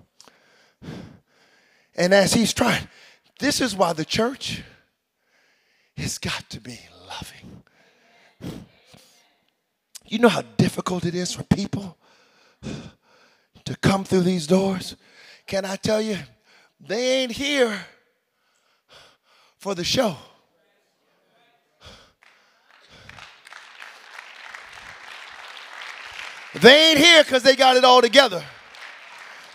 And as he's trying, this is why the church has got to be loving. You know how difficult it is for people to come through these doors? Can I tell you, they ain't here for the show. They ain't here because they got it all together.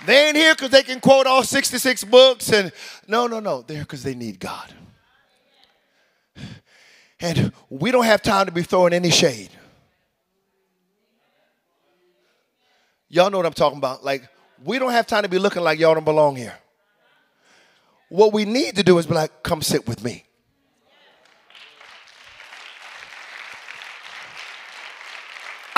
They ain't here because they can quote all 66 books and no, no, no. They're because they need God. And we don't have time to be throwing any shade. Y'all know what I'm talking about. Like, we don't have time to be looking like y'all don't belong here. What we need to do is be like, come sit with me.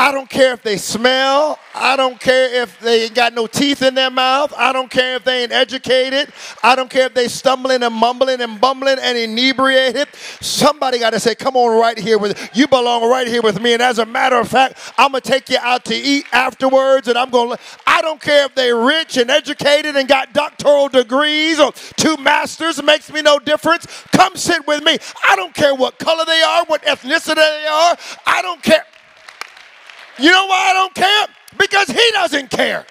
I don't care if they smell. I don't care if they ain't got no teeth in their mouth. I don't care if they ain't educated. I don't care if they stumbling and mumbling and bumbling and inebriated. Somebody got to say, come on right here with you belong right here with me. And as a matter of fact, I'm gonna take you out to eat afterwards. And I'm gonna I don't care if they're rich and educated and got doctoral degrees or two masters, makes me no difference. Come sit with me. I don't care what color they are, what ethnicity they are. I don't care. You know why I don't care? Because he doesn't care.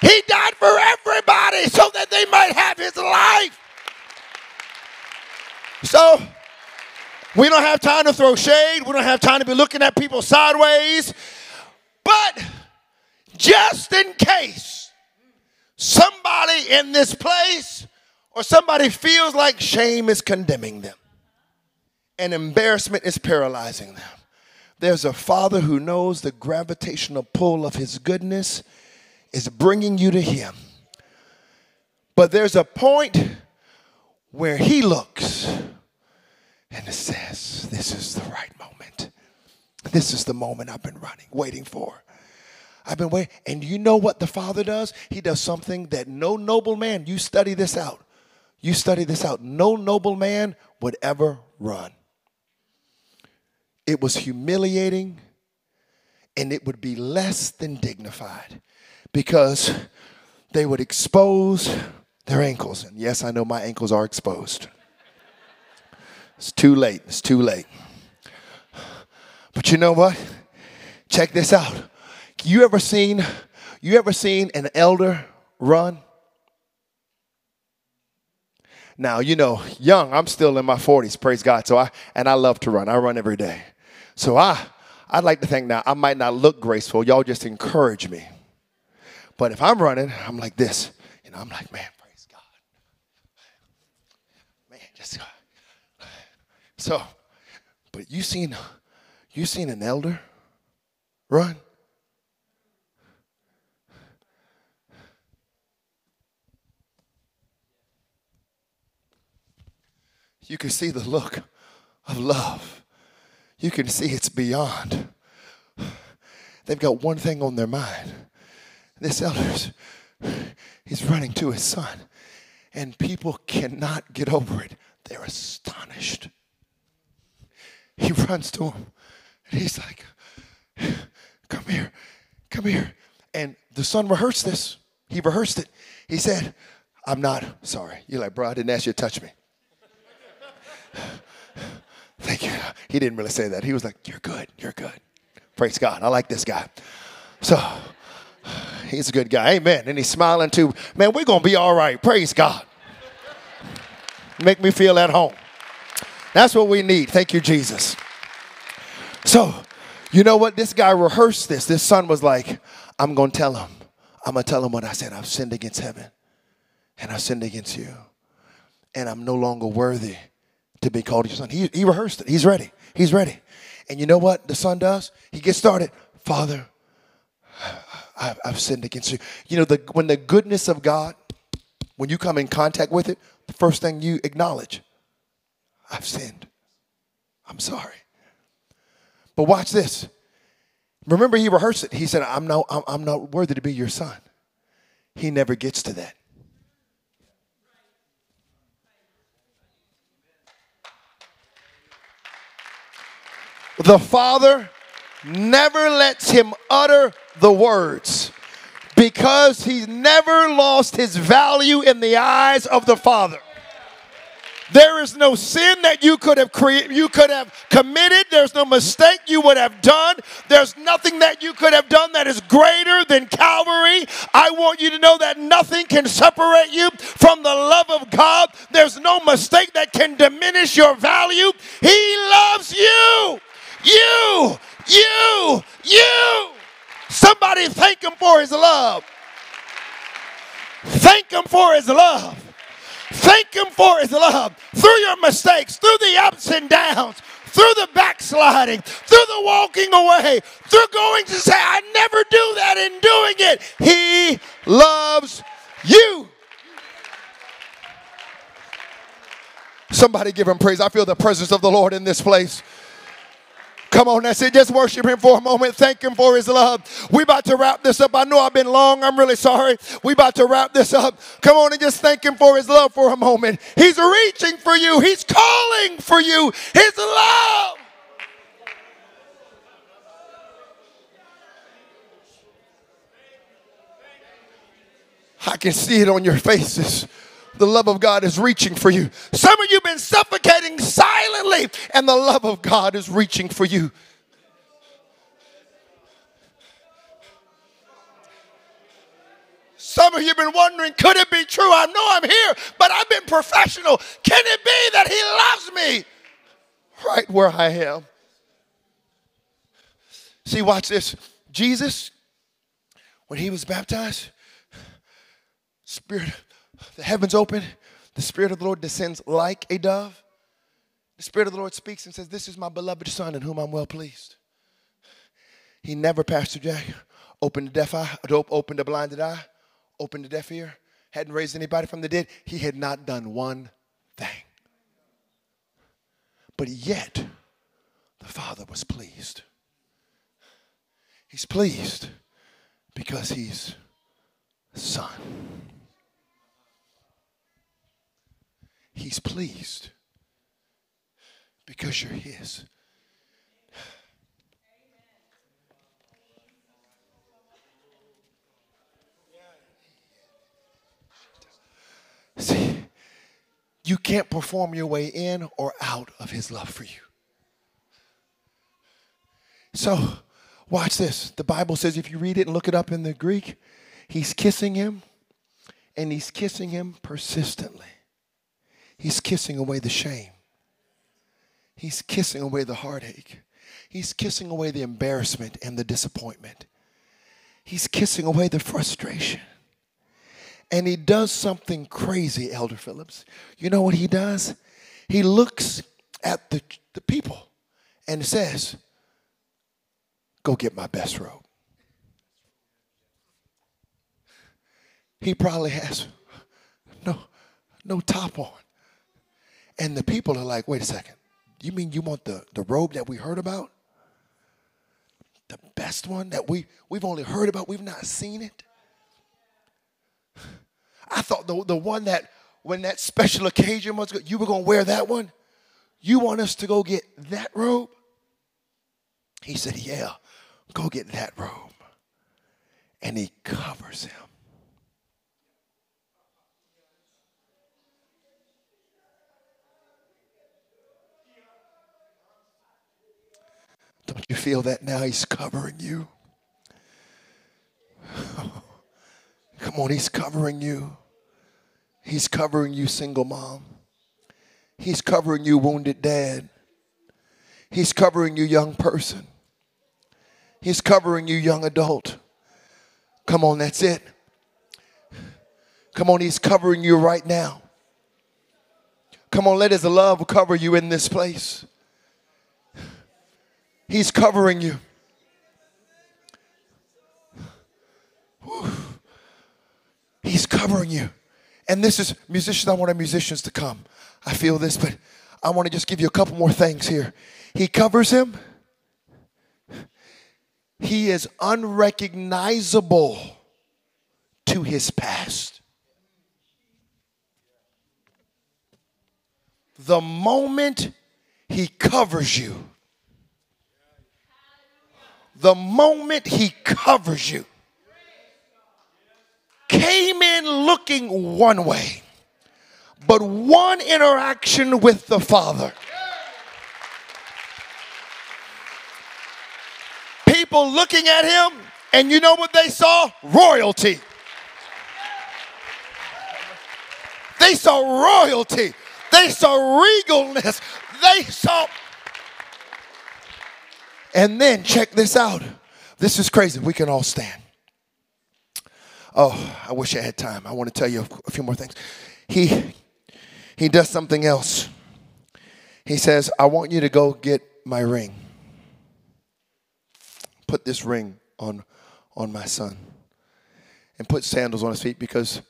He died for everybody so that they might have his life. So, we don't have time to throw shade. We don't have time to be looking at people sideways. But just in case somebody in this place or somebody feels like shame is condemning them and embarrassment is paralyzing them, there's a father who knows the gravitational pull of his goodness is bringing you to him. But there's a point where he looks and says, This is the right moment. This is the moment I've been running, waiting for. I've been waiting. And you know what the Father does? He does something that no noble man, you study this out. You study this out. No noble man would ever run. It was humiliating and it would be less than dignified because they would expose their ankles. And yes, I know my ankles are exposed. It's too late. It's too late. But you know what? Check this out. You ever seen you ever seen an elder run? Now, you know, young, I'm still in my 40s, praise God. So I and I love to run. I run every day. So I, I'd like to think now I might not look graceful. Y'all just encourage me. But if I'm running, I'm like this. You know, I'm like, man, praise God. Man, just God. so. But you seen, you seen an elder run? You can see the look of love you can see it's beyond. They've got one thing on their mind. This elder's, he's running to his son, and people cannot get over it. They're astonished. He runs to him, and he's like, Come here, come here. And the son rehearsed this. He rehearsed it. He said, I'm not sorry. You're like, bro, I didn't ask you to touch me. Thank you. He didn't really say that. He was like, You're good. You're good. Praise God. I like this guy. So he's a good guy. Amen. And he's smiling too. Man, we're going to be all right. Praise God. Make me feel at home. That's what we need. Thank you, Jesus. So, you know what? This guy rehearsed this. This son was like, I'm going to tell him. I'm going to tell him what I said. I've sinned against heaven and I've sinned against you. And I'm no longer worthy to be called your son. He, he rehearsed it. He's ready. He's ready. And you know what the son does? He gets started. Father, I've, I've sinned against you. You know, the, when the goodness of God, when you come in contact with it, the first thing you acknowledge, I've sinned. I'm sorry. But watch this. Remember, he rehearsed it. He said, I'm not, I'm not worthy to be your son. He never gets to that. The Father never lets him utter the words because he's never lost his value in the eyes of the Father. There is no sin that you could have created, you could have committed. There's no mistake you would have done. There's nothing that you could have done that is greater than Calvary. I want you to know that nothing can separate you from the love of God. There's no mistake that can diminish your value. He loves you. You, you, you. Somebody thank him for his love. Thank him for his love. Thank Him for His love through your mistakes, through the ups and downs, through the backsliding, through the walking away, through going to say, I never do that in doing it. He loves you. Somebody give Him praise. I feel the presence of the Lord in this place. Come on, that's it. Just worship him for a moment. Thank him for his love. We about to wrap this up. I know I've been long. I'm really sorry. We about to wrap this up. Come on and just thank him for his love for a moment. He's reaching for you. He's calling for you. His love. I can see it on your faces the love of God is reaching for you. Some of you have been suffocating silently, and the love of God is reaching for you. Some of you have been wondering, could it be true? I know I'm here, but I've been professional. Can it be that He loves me right where I am? See, watch this. Jesus, when He was baptized, Spirit the heavens open, the Spirit of the Lord descends like a dove. The Spirit of the Lord speaks and says, This is my beloved Son in whom I'm well pleased. He never, Pastor Jack, opened a deaf eye, opened a blinded eye, opened a deaf ear, hadn't raised anybody from the dead. He had not done one thing. But yet, the Father was pleased. He's pleased because he's Son. He's pleased because you're His. See, you can't perform your way in or out of His love for you. So, watch this. The Bible says, if you read it and look it up in the Greek, He's kissing him, and He's kissing him persistently. He's kissing away the shame. He's kissing away the heartache. He's kissing away the embarrassment and the disappointment. He's kissing away the frustration. And he does something crazy, Elder Phillips. You know what he does? He looks at the, the people and says, Go get my best robe. He probably has no, no top on. And the people are like, wait a second. You mean you want the, the robe that we heard about? The best one that we, we've only heard about, we've not seen it? I thought the, the one that when that special occasion was, you were going to wear that one? You want us to go get that robe? He said, Yeah, go get that robe. And he covers him. Don't you feel that now? He's covering you. Come on, He's covering you. He's covering you, single mom. He's covering you, wounded dad. He's covering you, young person. He's covering you, young adult. Come on, that's it. Come on, He's covering you right now. Come on, let His love cover you in this place. He's covering you. He's covering you. And this is musicians, I want our musicians to come. I feel this, but I want to just give you a couple more things here. He covers him. He is unrecognizable to his past. The moment he covers you, the moment he covers you, came in looking one way, but one interaction with the Father. People looking at him, and you know what they saw? Royalty. They saw royalty. They saw regalness. They saw. And then check this out. This is crazy. We can all stand. Oh, I wish I had time. I want to tell you a few more things. He he does something else. He says, "I want you to go get my ring. Put this ring on on my son." And put sandals on his feet because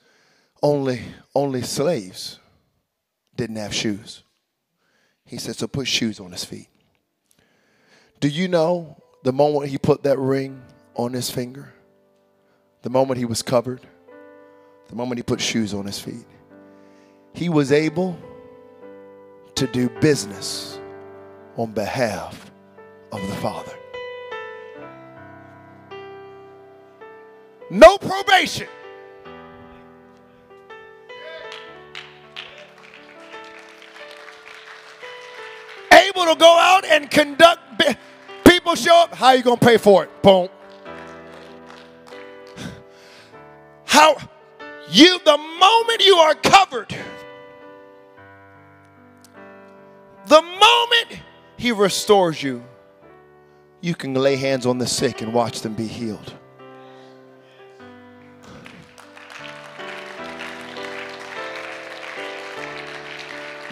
only only slaves didn't have shoes. He said, "So put shoes on his feet." Do you know the moment he put that ring on his finger? the moment he was covered, the moment he put shoes on his feet, he was able to do business on behalf of the Father. No probation. Able to go out and conduct. People show up. How are you going to pay for it? Boom. How you, the moment you are covered, the moment He restores you, you can lay hands on the sick and watch them be healed.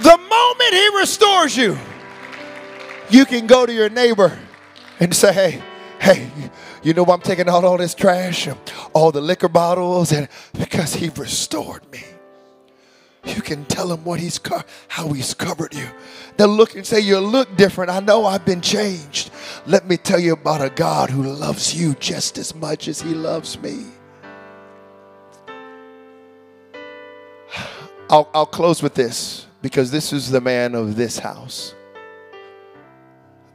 The moment He restores you, you can go to your neighbor and say, Hey, hey, you know I'm taking out all this trash, all the liquor bottles, and because He restored me. You can tell him what he's co- how he's covered you. They'll look and say, You look different. I know I've been changed. Let me tell you about a God who loves you just as much as he loves me. I'll, I'll close with this because this is the man of this house.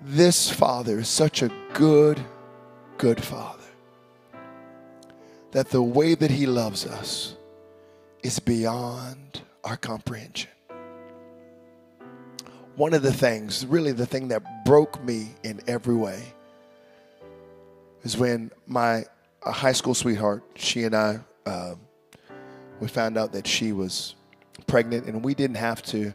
This father is such a good good Father. That the way that He loves us is beyond our comprehension. One of the things, really the thing that broke me in every way, is when my high school sweetheart, she and I, uh, we found out that she was pregnant, and we didn't have to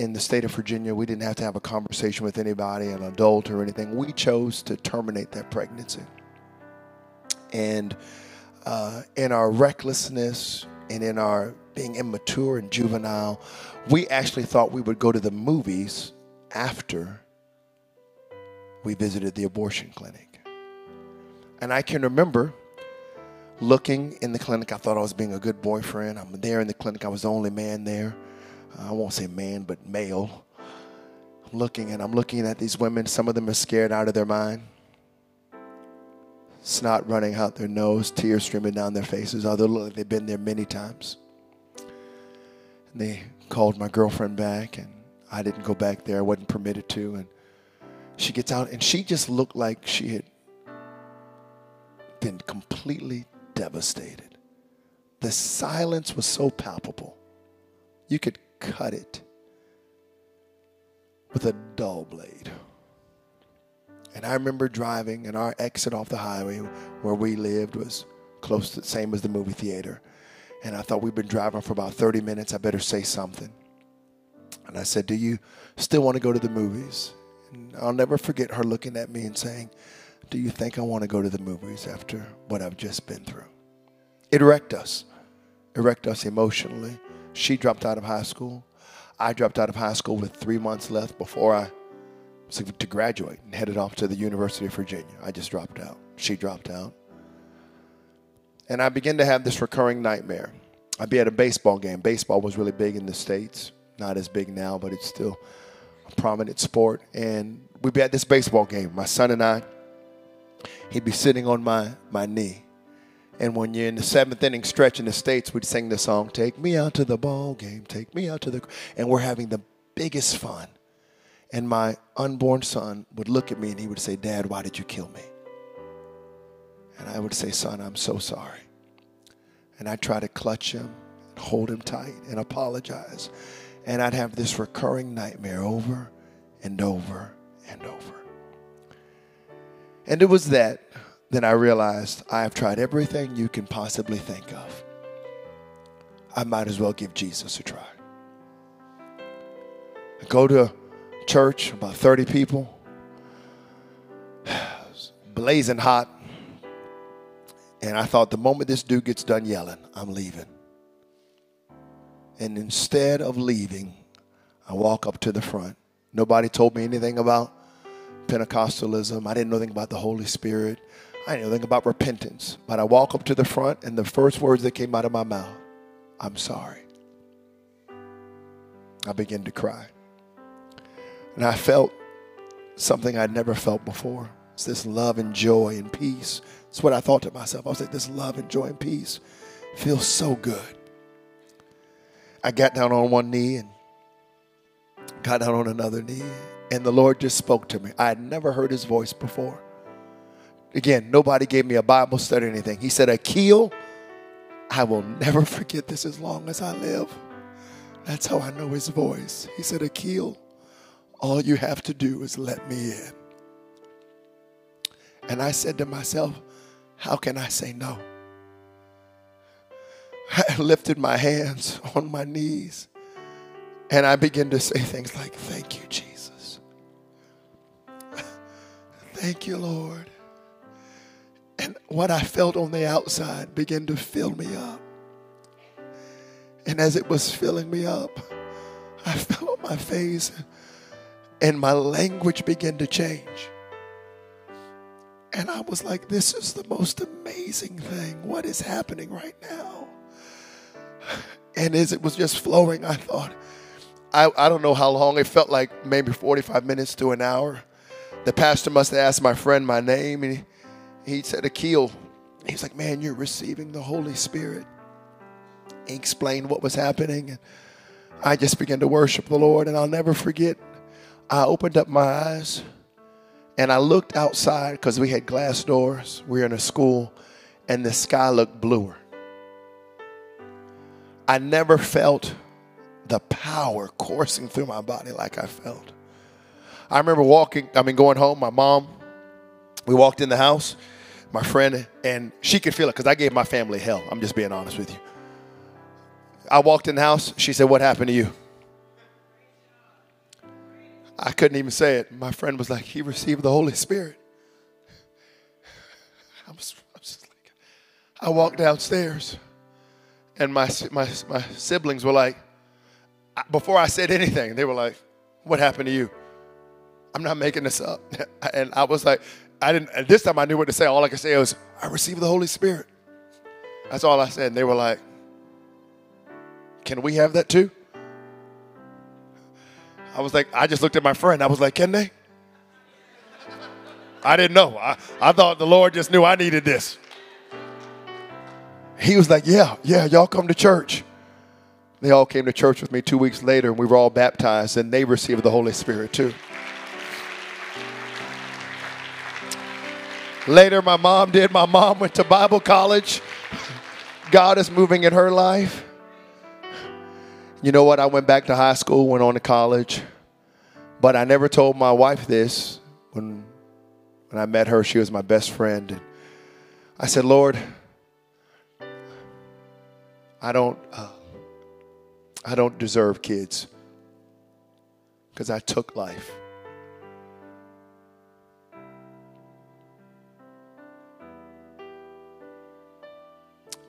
in the state of Virginia, we didn't have to have a conversation with anybody, an adult or anything. We chose to terminate that pregnancy. And uh, in our recklessness and in our being immature and juvenile, we actually thought we would go to the movies after we visited the abortion clinic. And I can remember looking in the clinic. I thought I was being a good boyfriend. I'm there in the clinic. I was the only man there. I won't say man, but male. I'm looking and I'm looking at these women. Some of them are scared out of their mind. Snot running out their nose, tears streaming down their faces. Although look like they've been there many times. And they called my girlfriend back, and I didn't go back there. I wasn't permitted to. And she gets out, and she just looked like she had been completely devastated. The silence was so palpable. You could cut it with a dull blade. And I remember driving, and our exit off the highway where we lived was close to the same as the movie theater. And I thought we'd been driving for about 30 minutes. I better say something. And I said, Do you still want to go to the movies? And I'll never forget her looking at me and saying, Do you think I want to go to the movies after what I've just been through? It wrecked us. It wrecked us emotionally. She dropped out of high school. I dropped out of high school with three months left before I to graduate and headed off to the University of Virginia. I just dropped out. She dropped out. And I began to have this recurring nightmare I'd be at a baseball game. Baseball was really big in the States. Not as big now, but it's still a prominent sport. And we'd be at this baseball game. My son and I, he'd be sitting on my, my knee. And when you're in the seventh inning stretch in the States, we'd sing the song, Take Me Out to the Ball Game, Take Me Out to the. And we're having the biggest fun. And my unborn son would look at me and he would say, Dad, why did you kill me? And I would say, Son, I'm so sorry. And I'd try to clutch him, hold him tight, and apologize. And I'd have this recurring nightmare over and over and over. And it was that that I realized I have tried everything you can possibly think of. I might as well give Jesus a try. I go to a church, about 30 people, blazing hot. And I thought the moment this dude gets done yelling, I'm leaving. And instead of leaving, I walk up to the front. Nobody told me anything about Pentecostalism. I didn't know anything about the Holy Spirit. I didn't know anything about repentance. But I walk up to the front, and the first words that came out of my mouth, I'm sorry. I began to cry. And I felt something I'd never felt before. It's this love and joy and peace. It's what I thought to myself. I was like, this love and joy and peace feels so good. I got down on one knee and got down on another knee, and the Lord just spoke to me. I had never heard his voice before. Again, nobody gave me a Bible study or anything. He said, Akil, I will never forget this as long as I live. That's how I know his voice. He said, Akil, all you have to do is let me in. And I said to myself, How can I say no? I lifted my hands on my knees and I began to say things like, Thank you, Jesus. Thank you, Lord. And what I felt on the outside began to fill me up. And as it was filling me up, I fell on my face and my language began to change. And I was like, this is the most amazing thing. What is happening right now? And as it was just flowing, I thought, I, I don't know how long. It felt like maybe 45 minutes to an hour. The pastor must have asked my friend my name, and he, he said, Akil. He's like, Man, you're receiving the Holy Spirit. He explained what was happening, and I just began to worship the Lord. And I'll never forget, I opened up my eyes and I looked outside because we had glass doors. We were in a school, and the sky looked bluer. I never felt the power coursing through my body like I felt. I remember walking, I mean, going home, my mom, we walked in the house, my friend, and she could feel it because I gave my family hell. I'm just being honest with you. I walked in the house, she said, What happened to you? I couldn't even say it. My friend was like, He received the Holy Spirit. I was, I was like, I walked downstairs, and my, my, my siblings were like, before I said anything, they were like, What happened to you? I'm not making this up. And I was like, I didn't, this time I knew what to say. All I could say was, I received the Holy Spirit. That's all I said. And they were like, Can we have that too? I was like, I just looked at my friend. I was like, Can they? I didn't know. I, I thought the Lord just knew I needed this. He was like, Yeah, yeah, y'all come to church. They all came to church with me two weeks later, and we were all baptized, and they received the Holy Spirit too. Later, my mom did. My mom went to Bible college. God is moving in her life. You know what? I went back to high school, went on to college, but I never told my wife this. When, when I met her, she was my best friend. And I said, Lord, I don't. Uh, I don't deserve kids because I took life.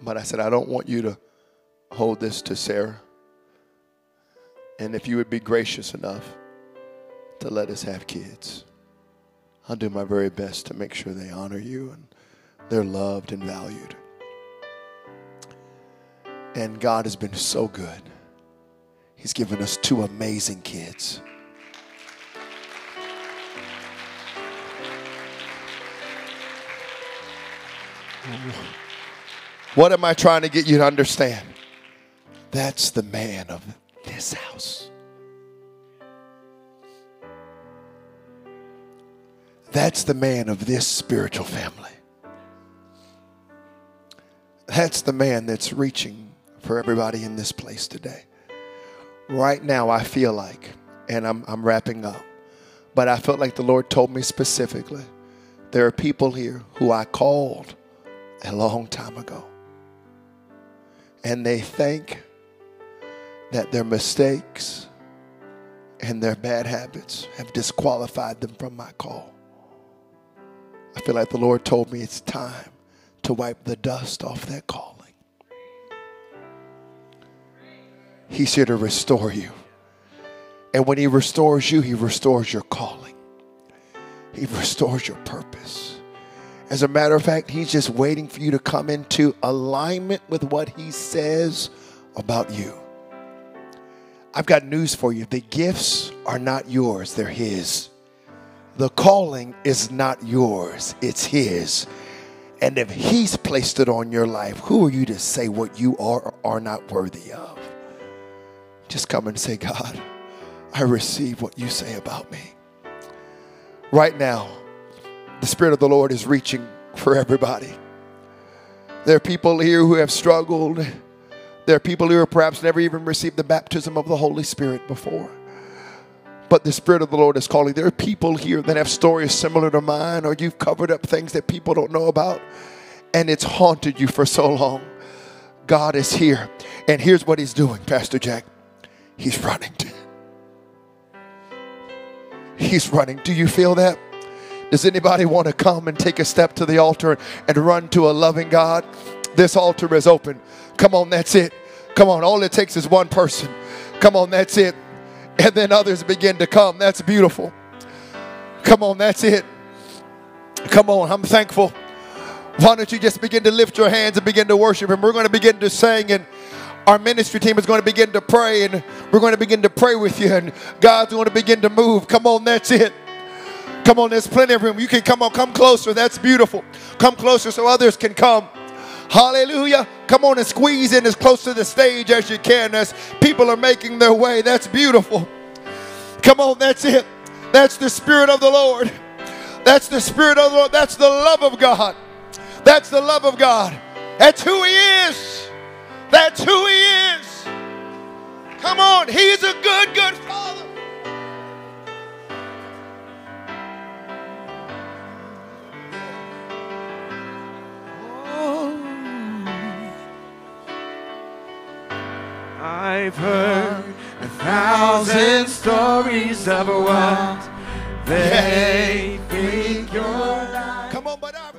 But I said, I don't want you to hold this to Sarah. And if you would be gracious enough to let us have kids, I'll do my very best to make sure they honor you and they're loved and valued. And God has been so good. He's given us two amazing kids. What am I trying to get you to understand? That's the man of this house. That's the man of this spiritual family. That's the man that's reaching for everybody in this place today. Right now, I feel like, and I'm, I'm wrapping up, but I felt like the Lord told me specifically there are people here who I called a long time ago. And they think that their mistakes and their bad habits have disqualified them from my call. I feel like the Lord told me it's time to wipe the dust off that calling. He's here to restore you. And when He restores you, He restores your calling, He restores your purpose. As a matter of fact, He's just waiting for you to come into alignment with what He says about you. I've got news for you the gifts are not yours, they're His. The calling is not yours, it's His. And if He's placed it on your life, who are you to say what you are or are not worthy of? Just come and say, God, I receive what you say about me. Right now, the Spirit of the Lord is reaching for everybody. There are people here who have struggled. There are people who have perhaps never even received the baptism of the Holy Spirit before but the Spirit of the Lord is calling. There are people here that have stories similar to mine, or you've covered up things that people don't know about, and it's haunted you for so long. God is here, and here's what He's doing, Pastor Jack. He's running. He's running. Do you feel that? Does anybody want to come and take a step to the altar and run to a loving God? This altar is open. Come on, that's it. Come on, all it takes is one person. Come on, that's it and then others begin to come. That's beautiful. Come on, that's it. Come on, I'm thankful. Why don't you just begin to lift your hands and begin to worship Him? We're going to begin to sing, and our ministry team is going to begin to pray, and we're going to begin to pray with you, and God's going to begin to move. Come on, that's it. Come on, there's plenty of room. You can come on, come closer. That's beautiful. Come closer so others can come. Hallelujah. Come on and squeeze in as close to the stage as you can as people are making their way. That's beautiful. Come on, that's it. That's the Spirit of the Lord. That's the Spirit of the Lord. That's the love of God. That's the love of God. That's who He is. That's who He is. Come on, He's a good, good Father. I've heard a thousand stories of what they think you're like. Come on, but I.